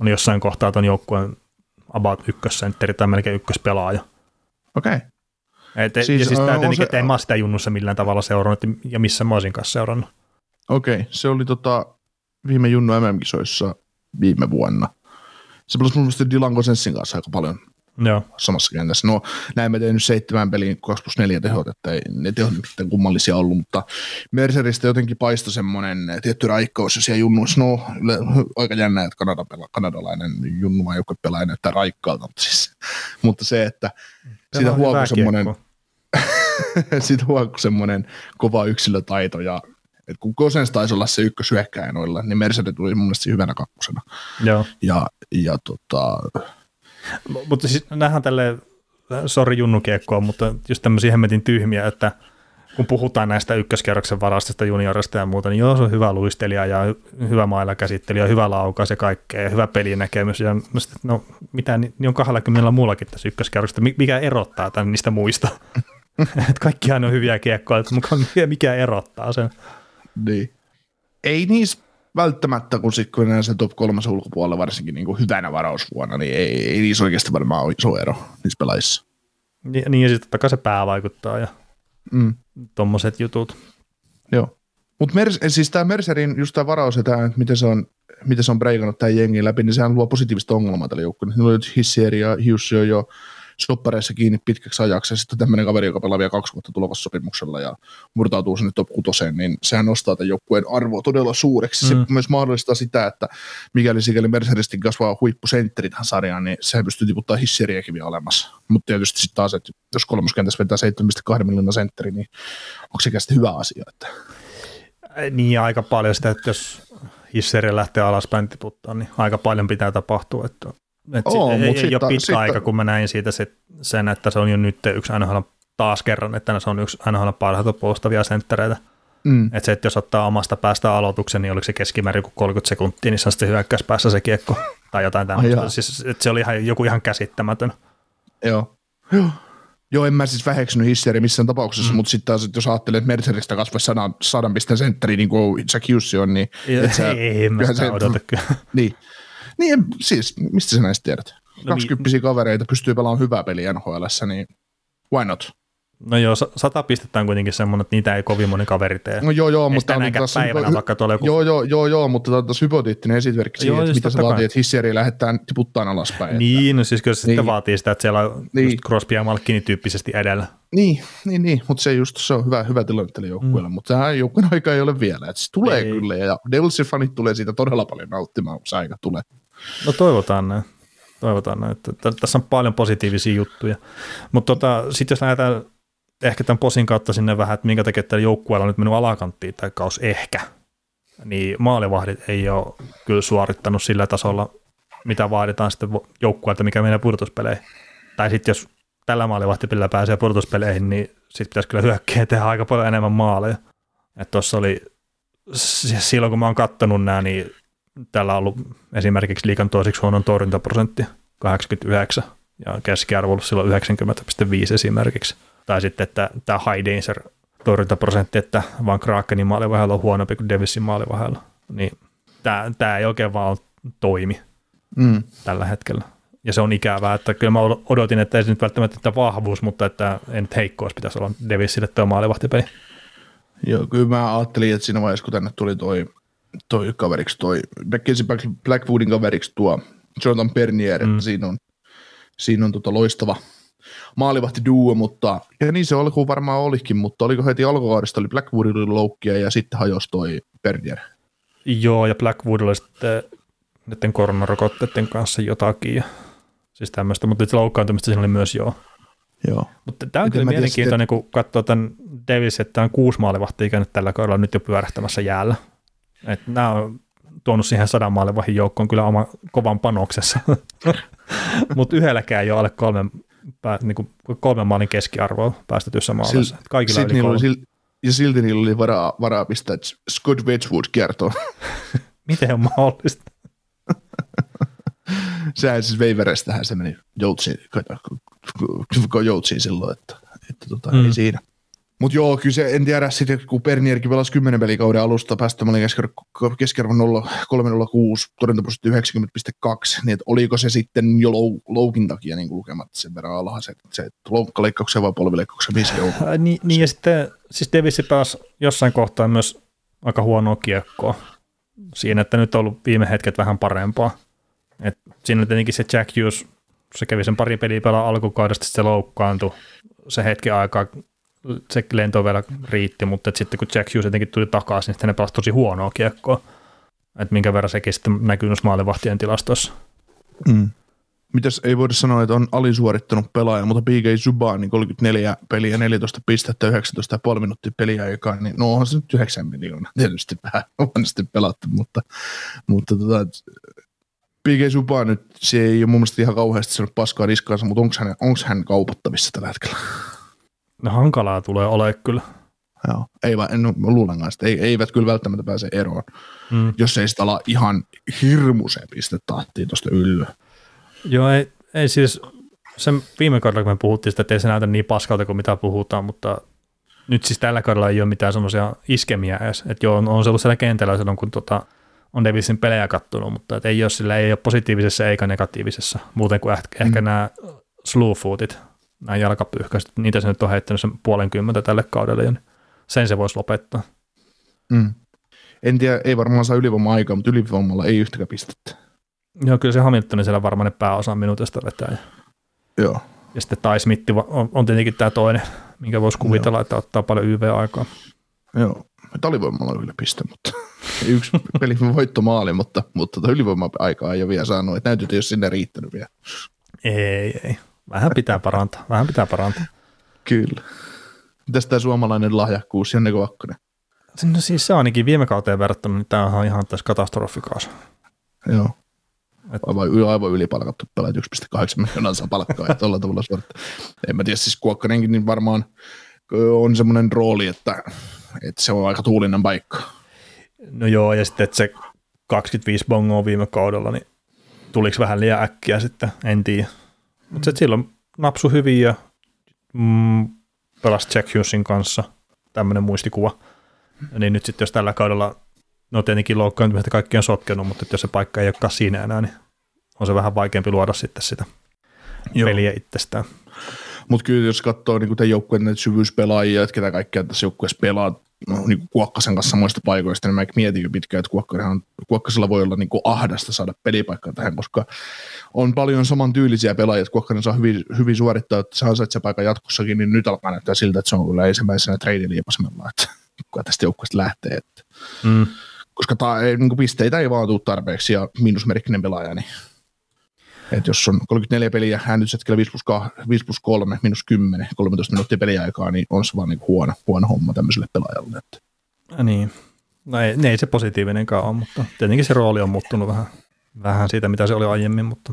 on jossain kohtaa tuon joukkueen about ykkössentteri tai melkein ykköspelaaja. Okei. Okay. Et, siis, ja siis tämä tietenkin, että en mä sitä junnussa millään tavalla seurannut, ja missä mä olisin kanssa seurannut. Okei, okay. se oli tota, viime Junnu MM-kisoissa viime vuonna. Se pelasi mun mielestä Dylan Gosenssin kanssa aika paljon Joo. samassa kentässä. No näin mä tein nyt seitsemän peliin 2 plus 4 tehot, että ei ne tehot mitään kummallisia ollut, mutta Merceristä jotenkin paistoi semmoinen tietty raikkaus ja siellä junnuissa, no yle, aika jännä, että Kanada pela, kanadalainen junnu vai joku pelaa näyttää raikkaalta, mutta, siis, mutta se, että siitä huokui semmoinen, siitä huokui semmoinen kova yksilötaito ja et kun Gosens taisi olla se ykkösyökkäjä noilla, niin Mercedes tuli mun mielestä hyvänä kakkosena. Joo. Ja, ja tota, mutta siis nähdään tälle, sori junnukiekkoa, mutta just tämmöisiä hemmetin tyhmiä, että kun puhutaan näistä ykköskerroksen varastista juniorista ja muuta, niin joo, se on hyvä luistelija ja hyvä mailakäsittely hyvä laukaus ja kaikkea ja hyvä pelinäkemys. Ja no, sit, no mitä, niin on 20 muullakin tässä ykköskerroksesta. Mikä erottaa tämän niistä muista? että kaikkihan on hyviä kiekkoja, mutta mikä erottaa sen? Niin. Ei niissä välttämättä, kun sitten kun se top kolmas ulkopuolella varsinkin niin kuin hyvänä varausvuonna, niin ei, ei niissä oikeasti varmaan ole iso ero niissä pelaajissa. Niin, niin ja sitten totta kai se pää vaikuttaa ja mm. tommoset jutut. Joo. Mutta siis tämä Mercerin just tämä varaus ja tämä, että miten se on, miten se on breikannut tämän jengin läpi, niin sehän luo positiivista ongelmaa tälle joukkueelle. Niillä oli Hissieri ja Hughes on jo soppareissa kiinni pitkäksi ajaksi, ja sitten tämmöinen kaveri, joka pelaa vielä kaksi vuotta tulevassa sopimuksella ja murtautuu sinne top 6, niin sehän nostaa tämän joukkueen arvoa todella suureksi. Mm. Se myös mahdollistaa sitä, että mikäli sikäli Mercedestin kasvaa huippusentteri tähän sarjaan, niin sehän pystyy tiputtaa hisseriäkin vielä olemassa. Mutta tietysti sitten taas, että jos kolmoskentässä vetää 7,2 miljoonaa sentteri, niin onko se sitten hyvä asia? Että... Niin aika paljon sitä, että jos hisseri lähtee alaspäin tiputtaa, niin aika paljon pitää tapahtua. Että et Oo, ei, ei ole pitkä sit, aika, kun mä näin siitä sit sen, että se on jo nyt yksi NHL taas kerran, että se on yksi NHL parhaita puolustavia senttereitä. Mm. Että se, että jos ottaa omasta päästä aloituksen, niin oliko se keskimäärin kuin 30 sekuntia, niin se on sitten hyökkäys päässä se kiekko tai jotain tämmöistä. Siis, että se oli ihan, joku ihan käsittämätön. Joo. Joo. Joo, en mä siis väheksynyt hisseri missään tapauksessa, mm. mutta sitten taas, että jos ajattelee, että Merceristä kasvaisi sadan, sadan pisteen sentteri, niin kuin Jack Hughes on, niin... Ja, sä, ei, ei, mä sitä odota kyllä. Niin, niin, siis, mistä sä näistä tiedät? No 20 niin. kavereita pystyy pelaamaan hyvää peliä NHL, niin why not? No joo, sata pistettä on kuitenkin semmoinen, että niitä ei kovin moni kaveri tee. No joo, joo, mutta on tässä päivänä, hy- vaikka tuolla joku... Joo, joo, joo, joo, mutta tämä on tässä hypoteettinen esimerkki siitä, että siis mitä se vaatii, että hissieri lähdetään tiputtaan alaspäin. Niin, että... no siis kyllä se niin. sitten vaatii sitä, että siellä on niin. just Crosby ja Malkini tyyppisesti edellä. Niin, niin, niin, mutta se just se on hyvä, hyvä tilanne tälle joukkueelle, mm. mutta tähän joukkueen aika ei ole vielä, että se tulee ei. kyllä, ja Devilsin fanit tulee siitä todella paljon nauttimaan, kun se aika tulee. No toivotaan näin. Toivotaan näin. Että tässä on paljon positiivisia juttuja. Mutta tota, sitten jos lähdetään ehkä tämän posin kautta sinne vähän, että minkä takia tällä joukkueella on nyt mennyt alakanttiin tai kaus ehkä, niin maalivahdit ei ole kyllä suorittanut sillä tasolla, mitä vaaditaan sitten joukkueelta, mikä menee pudotuspeleihin. Tai sitten jos tällä maalivahtipillä pääsee pudotuspeleihin, niin sitten pitäisi kyllä hyökkiä tehdä aika paljon enemmän maaleja. Että tuossa oli, silloin kun mä oon kattonut nämä, niin täällä on ollut esimerkiksi liikan toiseksi huonon torjuntaprosentti 89 ja keskiarvo ollut silloin 90,5 esimerkiksi. Tai sitten, että tämä high danger torjuntaprosentti, että vaan Krakenin maalivahella on huonompi kuin Davisin maalivahella. Niin tämä, tämä ei oikein vaan toimi mm. tällä hetkellä. Ja se on ikävää, että kyllä mä odotin, että ei se nyt välttämättä että vahvuus, mutta että ei nyt heikkous pitäisi olla Davisille tuo maalivahtipeli. Joo, kyllä mä ajattelin, että siinä vaiheessa, kun tänne tuli toi, toi kaveriksi, toi Mackenzie Blackwoodin kaveriksi tuo Jonathan Bernier, mm. että siinä on, siinä on tota loistava maalivahti duo, mutta ja niin se alkuun varmaan olikin, mutta oliko heti alkukaudesta oli Blackwoodilla loukkia ja sitten hajosi toi Bernier. Joo, ja Blackwood oli sitten näiden koronarokotteiden kanssa jotakin. Ja, siis tämmöistä, mutta loukkaantumista siinä oli myös joo. Joo. Mutta tämä on kyllä mielenkiintoinen, sitten... kun katsoo tämän Davis, että on kuusi maalivahtia käynyt tällä kaudella nyt jo pyörähtämässä jäällä. Että nämä on tuonut siihen sadan maalivahin joukkoon kyllä oma kovan panoksessa. Mutta yhdelläkään ei ole alle kolmen, niin kuin kolmen maalin keskiarvoa päästetyssä maalissa. Kaikilla yli kolme. Oli, ja silti niillä oli varaa, varaa pistää Scott Wedgwood kiertoon. Miten on mahdollista? Sehän siis Veiverestähän se meni joutsiin, joutsiin silloin, että, että tota, mm. ei siinä. Mutta joo, kyllä se, en tiedä, sitten kun Pernierkin pelasi 10 pelikauden alusta, päästömallin keskiarvo 306, torjuntaprosentti 90,2, niin oliko se sitten jo lou, loukin takia niin lukemat sen verran alhaiset, se loukkaleikkauksen vai polvileikkauksen, missä äh, niin, niin, ja sitten siis Davis pääsi jossain kohtaa myös aika huonoa kiekkoa. Siinä, että nyt on ollut viime hetket vähän parempaa. Et siinä tietenkin se Jack Hughes, se kävi sen pari peliä pelaa alkukaudesta, se loukkaantui se hetki aikaa, se lento vielä riitti, mutta sitten kun Jack Hughes jotenkin tuli takaisin, niin ne pelasi tosi huonoa kiekkoa. Että minkä verran sekin sitten näkyy noissa maalivahtien tilastossa. Mm. Mitäs ei voida sanoa, että on alisuorittanut pelaaja, mutta PK Subban niin 34 peliä, 14 pistettä, 19,5 minuuttia peliä aikaa, niin no onhan se nyt 9 miljoonaa tietysti vähän huonosti pelattu, mutta, mutta tota, PK Subban nyt, se ei ole mun mielestä ihan kauheasti sanonut paskaa riskaansa, mutta onko hän, hän kaupattavissa tällä hetkellä? No hankalaa tulee ole kyllä. Joo, ei vaan, no, luulen kanssa, että eivät kyllä välttämättä pääse eroon, mm. jos ei sitä ala ihan hirmuiseen pistetahtiin tuosta yllyä. Joo, ei, ei siis, sen viime kaudella kun me puhuttiin sitä, että ei se näytä niin paskalta kuin mitä puhutaan, mutta nyt siis tällä kaudella ei ole mitään semmoisia iskemiä edes. Että joo, on, on se ollut siellä kentällä silloin, kun tota, on Davisin pelejä kattonut, mutta et ei ole sillä ei ole positiivisessa eikä negatiivisessa, muuten kuin ehkä, mm. ehkä nämä footit, nämä jalkapyyhkäiset, niitä se nyt on heittänyt sen puolen kymmentä tälle kaudelle, ja sen se voisi lopettaa. Mm. En tiedä, ei varmaan saa ylivoima-aikaa, mutta ylivoimalla ei yhtäkään pistettä. Joo, kyllä se Hamilton siellä varmaan ne pääosan minuutista vetää. Joo. Ja sitten Tai Smith on, on tietenkin tämä toinen, minkä voisi kuvitella, Joo. että ottaa paljon YV-aikaa. Joo, alivoimalla on yli piste, mutta yksi peli voittomaali, mutta, mutta tota ylivoima-aikaa ei ole vielä saanut, että näytyy, että ei ole sinne riittänyt vielä. Ei, ei. Vähän pitää parantaa, vähän pitää parantaa. Kyllä. Mitäs tämä suomalainen lahjakkuus, Janne Kokkonen? No siis se ainakin viime kauteen verrattuna, niin tämä on ihan tässä katastrofikaus. Joo. Et... Aivan, aivan ylipalkattu pelaajat 1,8 miljoonaa saa palkkaa, että tuolla tavalla suorittaa. En mä tiedä, siis Kuokkanenkin niin varmaan on semmoinen rooli, että, että se on aika tuulinen paikka. No joo, ja sitten että se 25 bongoa viime kaudella, niin tuliko vähän liian äkkiä sitten, en tiedä. Mutta mm. silloin napsu hyvin ja mm, pelasi Jack Hughesin kanssa, tämmöinen muistikuva. Ja niin nyt sitten jos tällä kaudella no tietenkin loukkaantumista kaikki on sotkenut, mutta jos se paikka ei olekaan siinä enää, niin on se vähän vaikeampi luoda sitten sitä Joo. peliä itsestään. Mutta kyllä jos katsoo niin tämän joukkueen näitä syvyyspelaajia, että ketä kaikkea tässä joukkueessa pelaa no, niin Kuokkasen kanssa samoista paikoista, niin mä mietin jo pitkään, että Kuokkasella voi olla niin kuin ahdasta saada pelipaikkaa tähän, koska on paljon saman tyylisiä pelaajia, että Kuokkanen saa hyvin, hyvin suorittaa, että saa se paikan jatkossakin, niin nyt alkaa näyttää siltä, että se on kyllä ensimmäisenä treidiliipasimella, että kun tästä joukkueesta lähtee. Että. Mm koska ei, niin pisteitä ei vaan tule tarpeeksi ja miinusmerkkinen pelaaja. Niin. Et jos on 34 peliä äänityshetkellä 5 plus, 5 plus 3, minus 10, 13 minuuttia peliaikaa, niin on se vaan niin huono, huono homma tämmöiselle pelaajalle. Että. Ja niin. No ei, ei se positiivinenkaan ole, mutta tietenkin se rooli on muuttunut vähän, vähän siitä, mitä se oli aiemmin, mutta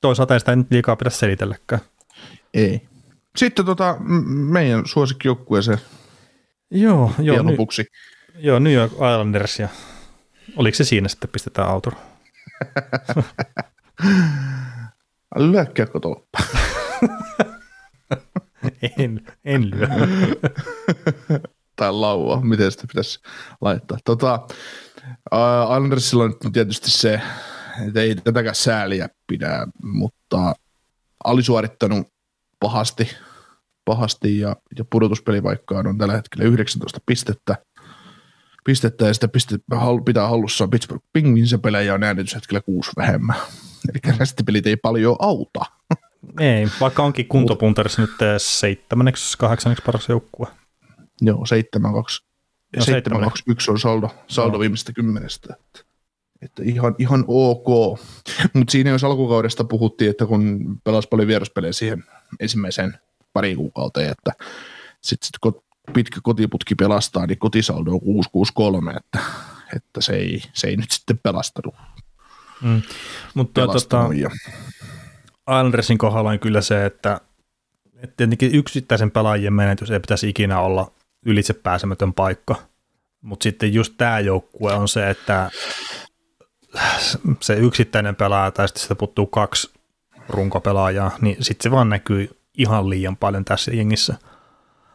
toisaalta ei sitä nyt liikaa pidä selitelläkään. Ei. Sitten tota, meidän suosikkijoukkueeseen Joo, joo, vielä lopuksi. Ny, joo, New York Islanders ja oliko se siinä sitten pistetään auto? Lyö tolppa. en, en lyö. tai laua, miten sitä pitäisi laittaa. Tota, uh, Islandersilla on tietysti se, että ei tätäkään sääliä pidä, mutta alisuorittanut pahasti, pahasti ja, ja pudotuspelivaikkaan on tällä hetkellä 19 pistettä. Pistettä ja sitä pistettä pitää hallussaan Pittsburgh Penguins ja pelejä on äänityshetkellä kuusi vähemmän. Eli restipelit ei paljon auta. Ei, vaikka onkin kuntopunterissa nyt seitsemänneksi, kahdeksanneksi paras joukkue. Joo, 7 2 no, 7 2 1 on saldo, saldo no. viimeisestä kymmenestä. Että, että ihan, ihan ok. Mutta siinä jos alkukaudesta puhuttiin, että kun pelasi paljon vieraspelejä siihen ensimmäiseen pari kuukauteen, että sitten sit pitkä kotiputki pelastaa, niin kotisaldo on 663, että, että se, ei, se ei nyt sitten pelastanut. Mm. Mutta tota, Islandersin kohdalla on kyllä se, että, että tietenkin yksittäisen pelaajien menetys ei pitäisi ikinä olla ylitse pääsemätön paikka. Mutta sitten just tämä joukkue on se, että se yksittäinen pelaaja tai sitten sitä puuttuu kaksi runkopelaajaa, niin sitten se vaan näkyy ihan liian paljon tässä jengissä.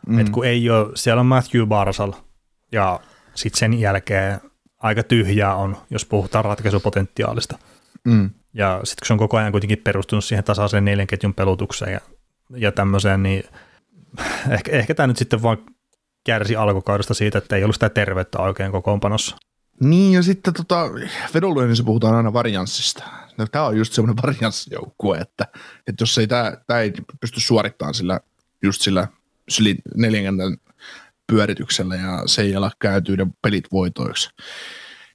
Mm. Et kun ei ole, siellä on Matthew Barsal ja sitten sen jälkeen aika tyhjää on, jos puhutaan ratkaisupotentiaalista. Mm. Ja sitten kun se on koko ajan kuitenkin perustunut siihen tasaiseen neljän ketjun pelutukseen ja, ja tämmöiseen, niin ehkä, ehkä tämä nyt sitten vaan kärsi alkukaudesta siitä, että ei ollut sitä terveyttä oikein kokoonpanossa. Niin, ja sitten tota, vedonlyönnissä puhutaan aina varianssista. No, tämä on just semmoinen varianssijoukkue, että, että jos ei tämä, tämä ei pysty suorittamaan sillä, just sillä neljänkentän pyörityksellä ja se ei ala kääntyä pelit voitoiksi.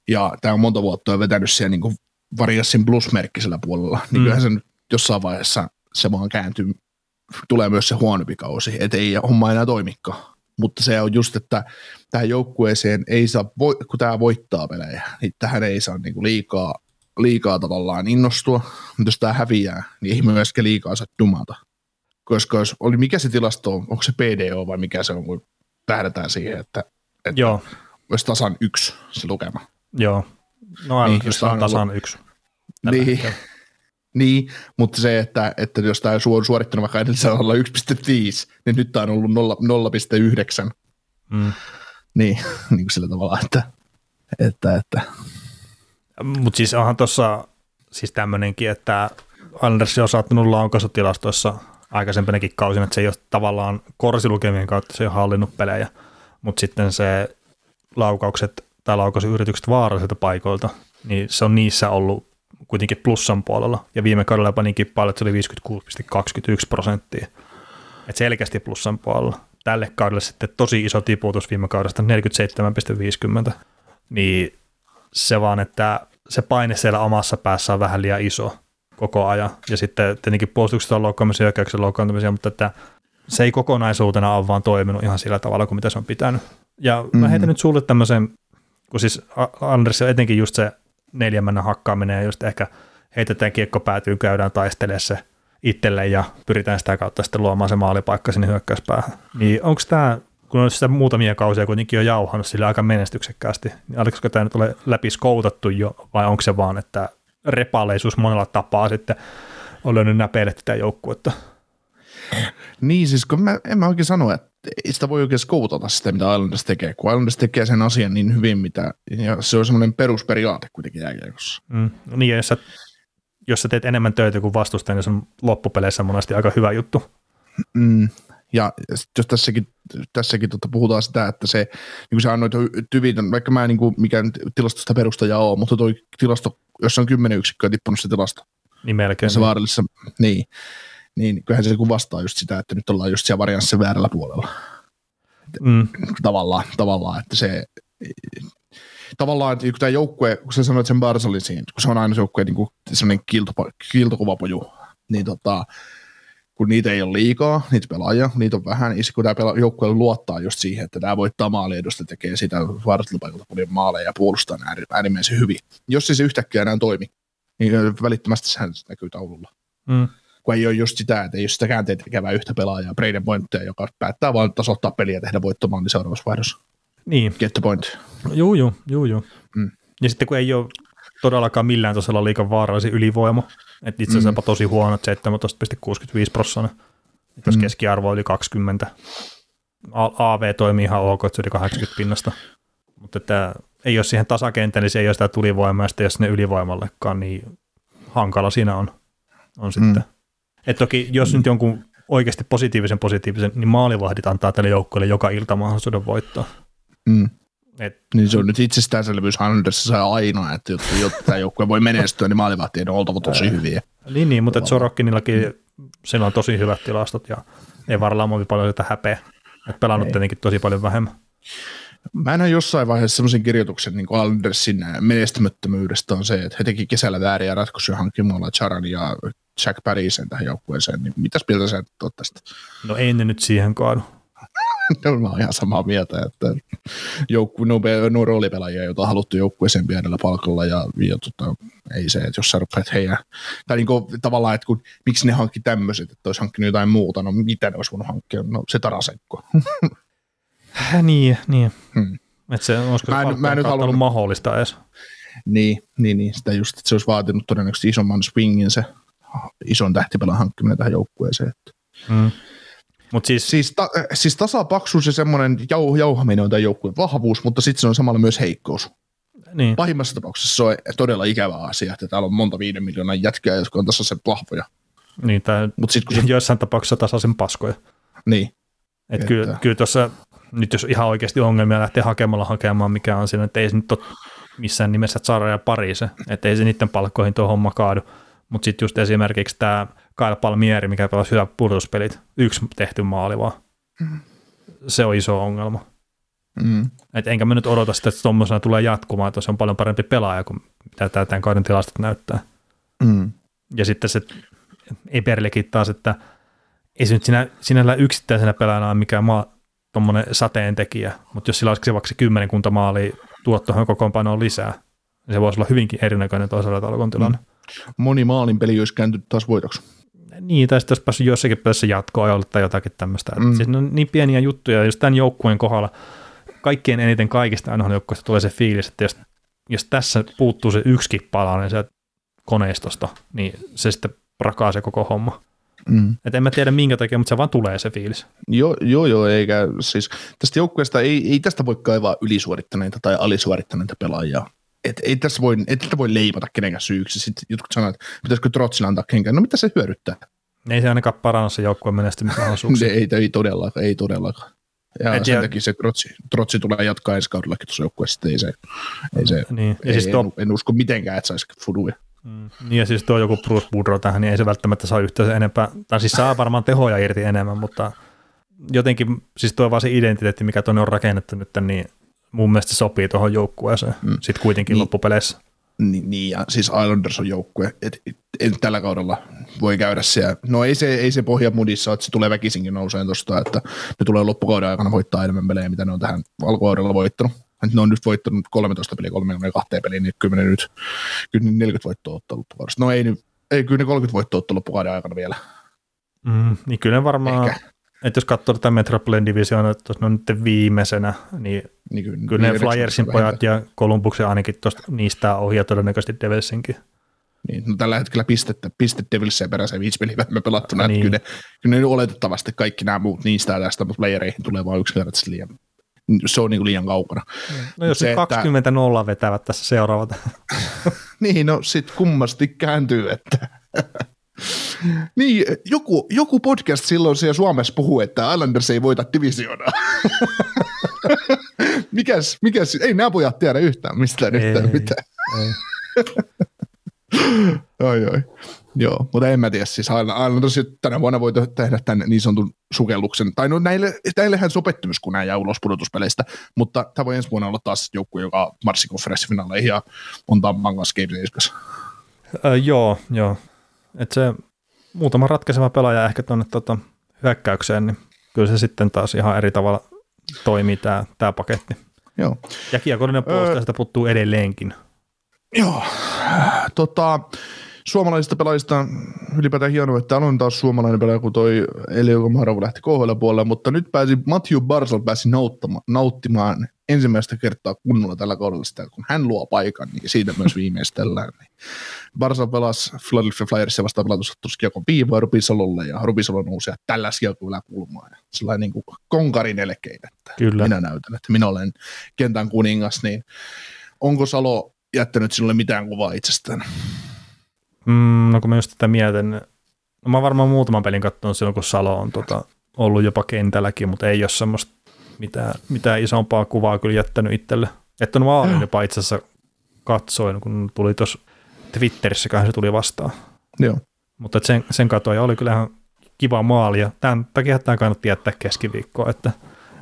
Ja tämä on monta vuotta vetänyt siellä niin varianssin plusmerkkisellä puolella, niin mm. kyllähän se nyt jossain vaiheessa se vaan kääntyy, tulee myös se huonompi kausi, että ei homma enää toimikaan mutta se on just, että tähän joukkueeseen ei saa, kun tämä voittaa pelejä, niin tähän ei saa niinku liikaa, liikaa tavallaan innostua, mutta jos tämä häviää, niin ei myöskään liikaa saa dumata. Koska jos oli mikä se tilasto on, onko se PDO vai mikä se on, kun tähdätään siihen, että, että Joo. olisi tasan yksi se lukema. Joo, no niin, jos on tasan ollut, yksi. Niin, hetkellä. Niin, mutta se, että, että jos tämä on suorittanut vaikka edellisellä olla 1,5, niin nyt tämä on ollut 0,9. Mm. Niin, niin kuin sillä tavalla, että... että, että. Mutta siis onhan tuossa siis tämmöinenkin, että Anders on saattanut laukaisutilastoissa aikaisempinakin kausina, että se ei ole tavallaan korsilukemien kautta se ei ole hallinnut pelejä, mutta sitten se laukaukset tai laukausuyritykset vaarallisilta paikoilta, niin se on niissä ollut kuitenkin plussan puolella, ja viime kaudella panikin paljon, että se oli 56,21 prosenttia, että selkeästi plussan puolella. Tälle kaudelle sitten tosi iso tiputus viime kaudesta, 47,50, niin se vaan, että se paine siellä omassa päässä on vähän liian iso koko ajan, ja sitten tietenkin puolustuksessa on loukkaamisia, hyökkäyksen loukkaantumisia, mutta että se ei kokonaisuutena ole vaan toiminut ihan sillä tavalla kuin mitä se on pitänyt. Ja mm-hmm. mä heitän nyt sulle tämmöisen, kun siis Anders on etenkin just se neljämmänä hakkaaminen ja just ehkä heitetään kiekko päätyy, käydään taistelemaan se itselle ja pyritään sitä kautta sitten luomaan se maalipaikka sinne hyökkäyspäähän. Niin onko tämä, kun on sitä muutamia kausia kuitenkin jo jauhannut sillä aika menestyksekkäästi, niin oliko tämä nyt ole läpi skoutattu jo vai onko se vaan, että repaleisuus monella tapaa sitten on löynyt näpeille tätä joukkuetta? Niin, siis kun mä, en mä oikein sano, että ei sitä voi oikein skoutata sitä, mitä Islanders tekee, kun Islanders tekee sen asian niin hyvin, mitä, ja se on semmoinen perusperiaate kuitenkin jääkiekossa. Mm, niin, ja jos sä, jos sä teet enemmän töitä kuin vastustaja, niin se on loppupeleissä monesti aika hyvä juttu. Mm, ja jos tässäkin, tässäkin tota puhutaan sitä, että se, niin kuin sä annoit vaikka mä en niin kuin mikään tilastosta perustaja ole, mutta toi tilasto, jos on kymmenen yksikköä tippunut se tilasto. Niin melkein. Se vaarallisessa, niin niin kyllähän se kuvastaa just sitä, että nyt ollaan just siellä varianssin väärällä puolella. Mm. Tavallaan, tavallaan, että se, tavallaan, että kun tämä joukkue, kun sä sanoit sen Barcelin siinä, kun se on aina se joukkue niin kuin sellainen kiiltopa, kiiltokuvapoju, niin tota, kun niitä ei ole liikaa, niitä pelaajia, niitä on vähän, niin kun tämä joukkue luottaa just siihen, että tämä voittaa maaliedusta, tekee sitä vaaralliselta paljon maaleja ja puolustaa äärimmäisen hyvin. Jos se yhtäkkiä enää toimi, niin välittömästi sehän näkyy taululla. Mm. Kun ei ole just sitä, että ei ole sitä käänteen tekevää yhtä pelaajaa, Braden Pointtia, joka päättää vain tasoittaa peliä ja tehdä voittomaan niin seuraavassa vaihdossa. Niin. Get the point. Juu, juu, juu, juu. Mm. Ja sitten kun ei ole todellakaan millään tasolla liikan vaarallisi ylivoima, että itse asiassa mm. tosi huono, 17,65 prosenttia, jos mm. keskiarvo oli 20. AV toimii ihan ok, että se oli 80 pinnasta. Mutta että ei ole siihen tasakenttään, niin se ei ole sitä tulivoimaa, ja sitten jos ne ylivoimallekaan, niin hankala siinä on, on sitten. Mm. Et toki jos mm. nyt jonkun oikeasti positiivisen positiivisen, niin maalivahdit antaa tälle joukkueelle joka ilta mahdollisuuden voittaa. Mm. Et, niin se on nyt itsestäänselvyys Andersissa aina, että jotta, jotta tämä joukkue voi menestyä, niin maalivahtien on oltava tosi hyviä. Niin, niin mutta Sorokkinillakin sillä on tosi hyvät tilastot ja ei varmaan paljon sitä häpeä. Et pelannut ei. tietenkin tosi paljon vähemmän. Mä näin jossain vaiheessa semmoisen kirjoituksen niin Andersin menestymättömyydestä on se, että he teki kesällä vääriä ratkaisuja hankkimalla Charan ja Jack Parisen tähän joukkueeseen, niin mitäs mieltä sä oot tästä? No ei ne nyt siihen kaadu. no, mä oon ihan samaa mieltä, että joukku, no, no roolipelaajia, joita on haluttu joukkueeseen pienellä palkalla ja, ja tota, ei se, että jos sä rupeat heidän, tai niin kuin, tavallaan, että kun, miksi ne hankki tämmöiset, että olisi hankkinut jotain muuta, no mitä ne olisi voinut hankkia, no se Tarasenko. niin, niin. Hmm. Että se, olisiko mä en, mä en nyt halunnut... mahdollista edes. Niin, niin, niin, sitä just, että se olisi vaatinut todennäköisesti isomman swingin se ison tähtipelan hankkiminen tähän joukkueeseen. Että. Hmm. Mut siis, siis, ta, siis tasapaksuus ja semmoinen jau, jauhaminen on tämän joukkueen vahvuus, mutta sitten se on samalla myös heikkous. Niin. Pahimmassa tapauksessa se on todella ikävä asia, että täällä on monta viiden miljoonan jätkää, jotka on tasaisen vahvoja. Niin, tai Mut sit, kun se... joissain tapauksissa tasaisen paskoja. Niin. Et kyllä, kyllä tuossa, nyt jos ihan oikeasti ongelmia lähtee hakemalla hakemaan, mikä on siinä, että ei se nyt ole missään nimessä Zara ja Parise, että ei se niiden palkkoihin tuo homma kaadu. Mutta sitten just esimerkiksi tämä Kyle Palmieri, mikä pelasi hyvät pudotuspelit, yksi tehty maali vaan. Mm. Se on iso ongelma. Mm. Et enkä mä nyt odota sitä, että tuommoisena tulee jatkumaan, että se on paljon parempi pelaaja kuin mitä tämä tämän kauden tilastot näyttää. Mm. Ja sitten se Eberlekin taas, että ei se nyt sinä, sinällä yksittäisenä pelaajana ole mikään maa, tuommoinen tekijä, mutta jos sillä olisi vaikka kymmenkunta maalia tuottohan kokoonpanoon lisää, niin se voisi olla hyvinkin erinäköinen toisella talkon tilanne. Mm. Moni maalin peli olisi kääntynyt taas voitoksi. Niin, tai sitten olisi päässyt jossakin pelissä jatkoa tai jotakin tämmöistä. Mm. Siis on niin pieniä juttuja, jos tämän joukkueen kohdalla kaikkien eniten kaikista aina joukkueesta tulee se fiilis, että jos, jos tässä puuttuu se yksikin palanen sieltä koneistosta, niin se sitten rakaa se koko homma. Mm. Et en mä tiedä minkä takia, mutta se vaan tulee se fiilis. Joo, joo, joo eikä siis tästä joukkueesta ei, ei tästä voi kaivaa ylisuorittaneita tai alisuorittaneita pelaajia et ei tässä voi, ei tätä voi leimata kenenkään syyksi. Sitten jotkut sanoo, että pitäisikö Trotsilla antaa kenkään. No mitä se hyödyttää? Ei se ainakaan paranna se joukkueen menestymisen ei, ei todellakaan, ei todellakaan. Ja Et sen ja... takia se trotsi, trotsi tulee jatkaa ensi kaudellakin tuossa joukkueessa, ei se, ei se niin. ja ei, siis tuo... en, en, usko mitenkään, että saisi fuduja. Mm. Niin ja siis tuo joku Bruce Woodrow tähän, niin ei se välttämättä saa yhtään enempää, tai siis saa varmaan tehoja irti enemmän, mutta jotenkin, siis tuo vaan se identiteetti, mikä tuonne on rakennettu nyt, niin mun mielestä se sopii tuohon joukkueeseen mm. sitten kuitenkin niin, loppupeleissä. Niin, niin, ja siis Islanders on joukkue, että et, et, tällä kaudella voi käydä siellä. No ei se, ei se pohja mudissa, että se tulee väkisinkin nouseen tuosta, että ne tulee loppukauden aikana voittaa enemmän pelejä, mitä ne on tähän alkukaudella voittanut. Et ne on nyt voittanut 13 peliä, 32 peliä, niin kyllä ne nyt kyllä ne 40 voittoa ottaa loppukaudesta. No ei, ei kyllä ne 30 voittoa ottaa loppukauden aikana vielä. Mm, niin kyllä ne varmaan, Ehkä että jos katsoo tätä Metropolitan Divisioona, että ne on nyt viimeisenä, niin, niin kyllä, kyllä ne Flyersin pojat ja Columbuksen ainakin tuosta niistä ohi ja todennäköisesti Devilsinkin. Niin, no tällä hetkellä pistettä, pistet Devilsia peräisen viisi peliä vähemmän pelattuna, niin. kyllä, ne, kyllä ne oletettavasti kaikki nämä muut niistä tästä, mutta playereihin tulee vain yksinkertaisesti liian, se on niin liian kaukana. No jos se, 20 nolla vetävät tässä seuraavat. niin, no sitten kummasti kääntyy, että niin, joku, joku podcast silloin siellä Suomessa puhuu, että Islanders ei voita divisioonaa. mikäs, mikäs, ei nämä pojat tiedä yhtään mistään ei, yhtään mitään. Ei. Oi, oi. Joo, mutta en mä tiedä, siis Islanders tänä vuonna voi tehdä tämän niin sanotun sukelluksen, tai no näille, näillehän sopettumus, kun nämä jää ulos pudotuspeleistä, mutta tämä voi ensi vuonna olla taas joukkue, joka marssi konferenssifinaaleihin ja on Tampan kanssa Game joo, joo. Et se muutama ratkaiseva pelaaja ehkä tuonne tota, hyökkäykseen, niin kyllä se sitten taas ihan eri tavalla toimii tämä, tämä paketti. Joo. Ja kiekollinen puolustaja öö, sitä puuttuu edelleenkin. Joo, tota, suomalaisista pelaajista ylipäätään hienoa, että on taas suomalainen pelaaja, kun toi Elio Komarov lähti KHL puolelle, mutta nyt pääsi, Matthew Barsal pääsi nauttimaan, nauttimaan ensimmäistä kertaa kunnolla tällä kaudella sitä, kun hän luo paikan, niin siitä myös viimeistellään. Niin Barsal pelasi Philadelphia Flyersia vastaan pelatussa kiekon piivoa Rubisalolle, ja Rubisalo nousi tällä kulmaan. Ja sellainen niin kuin konkarin elkein, että Kyllä. minä näytän, että minä olen kentän kuningas, niin onko Salo jättänyt sinulle mitään kuvaa itsestään? Mm, no kun mä just tätä mietin, no mä varmaan muutaman pelin katsonut silloin, kun Salo on tota, ollut jopa kentälläkin, mutta ei ole semmoista mitään, mitään isompaa kuvaa kyllä jättänyt itselle. Että on maalin jopa itse asiassa katsoin, kun tuli tuossa Twitterissä, se tuli vastaan. Joo. Mutta sen, sen katoja oli kyllähän kiva maali, ja tämän takia tämä kannatti jättää keskiviikkoa, että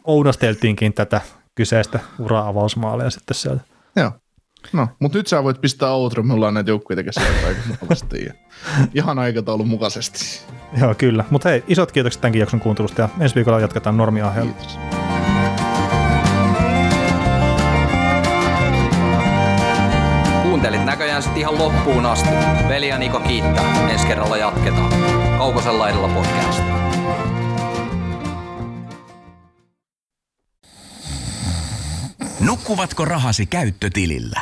ounasteltiinkin tätä kyseistä ura-avausmaalia sitten sieltä. Joo. No, mutta nyt sä voit pistää outro, me ollaan näitä joukkueita ja ihan aikataulun mukaisesti. Joo, kyllä. Mutta hei, isot kiitokset tämänkin jakson kuuntelusta ja ensi viikolla jatketaan normiahjalla. Kiitos. Kuuntelit näköjään sitten ihan loppuun asti. Veli ja Niko kiittää. Ensi kerralla jatketaan. Kaukosella edellä podcast. Nukkuvatko rahasi käyttötilillä?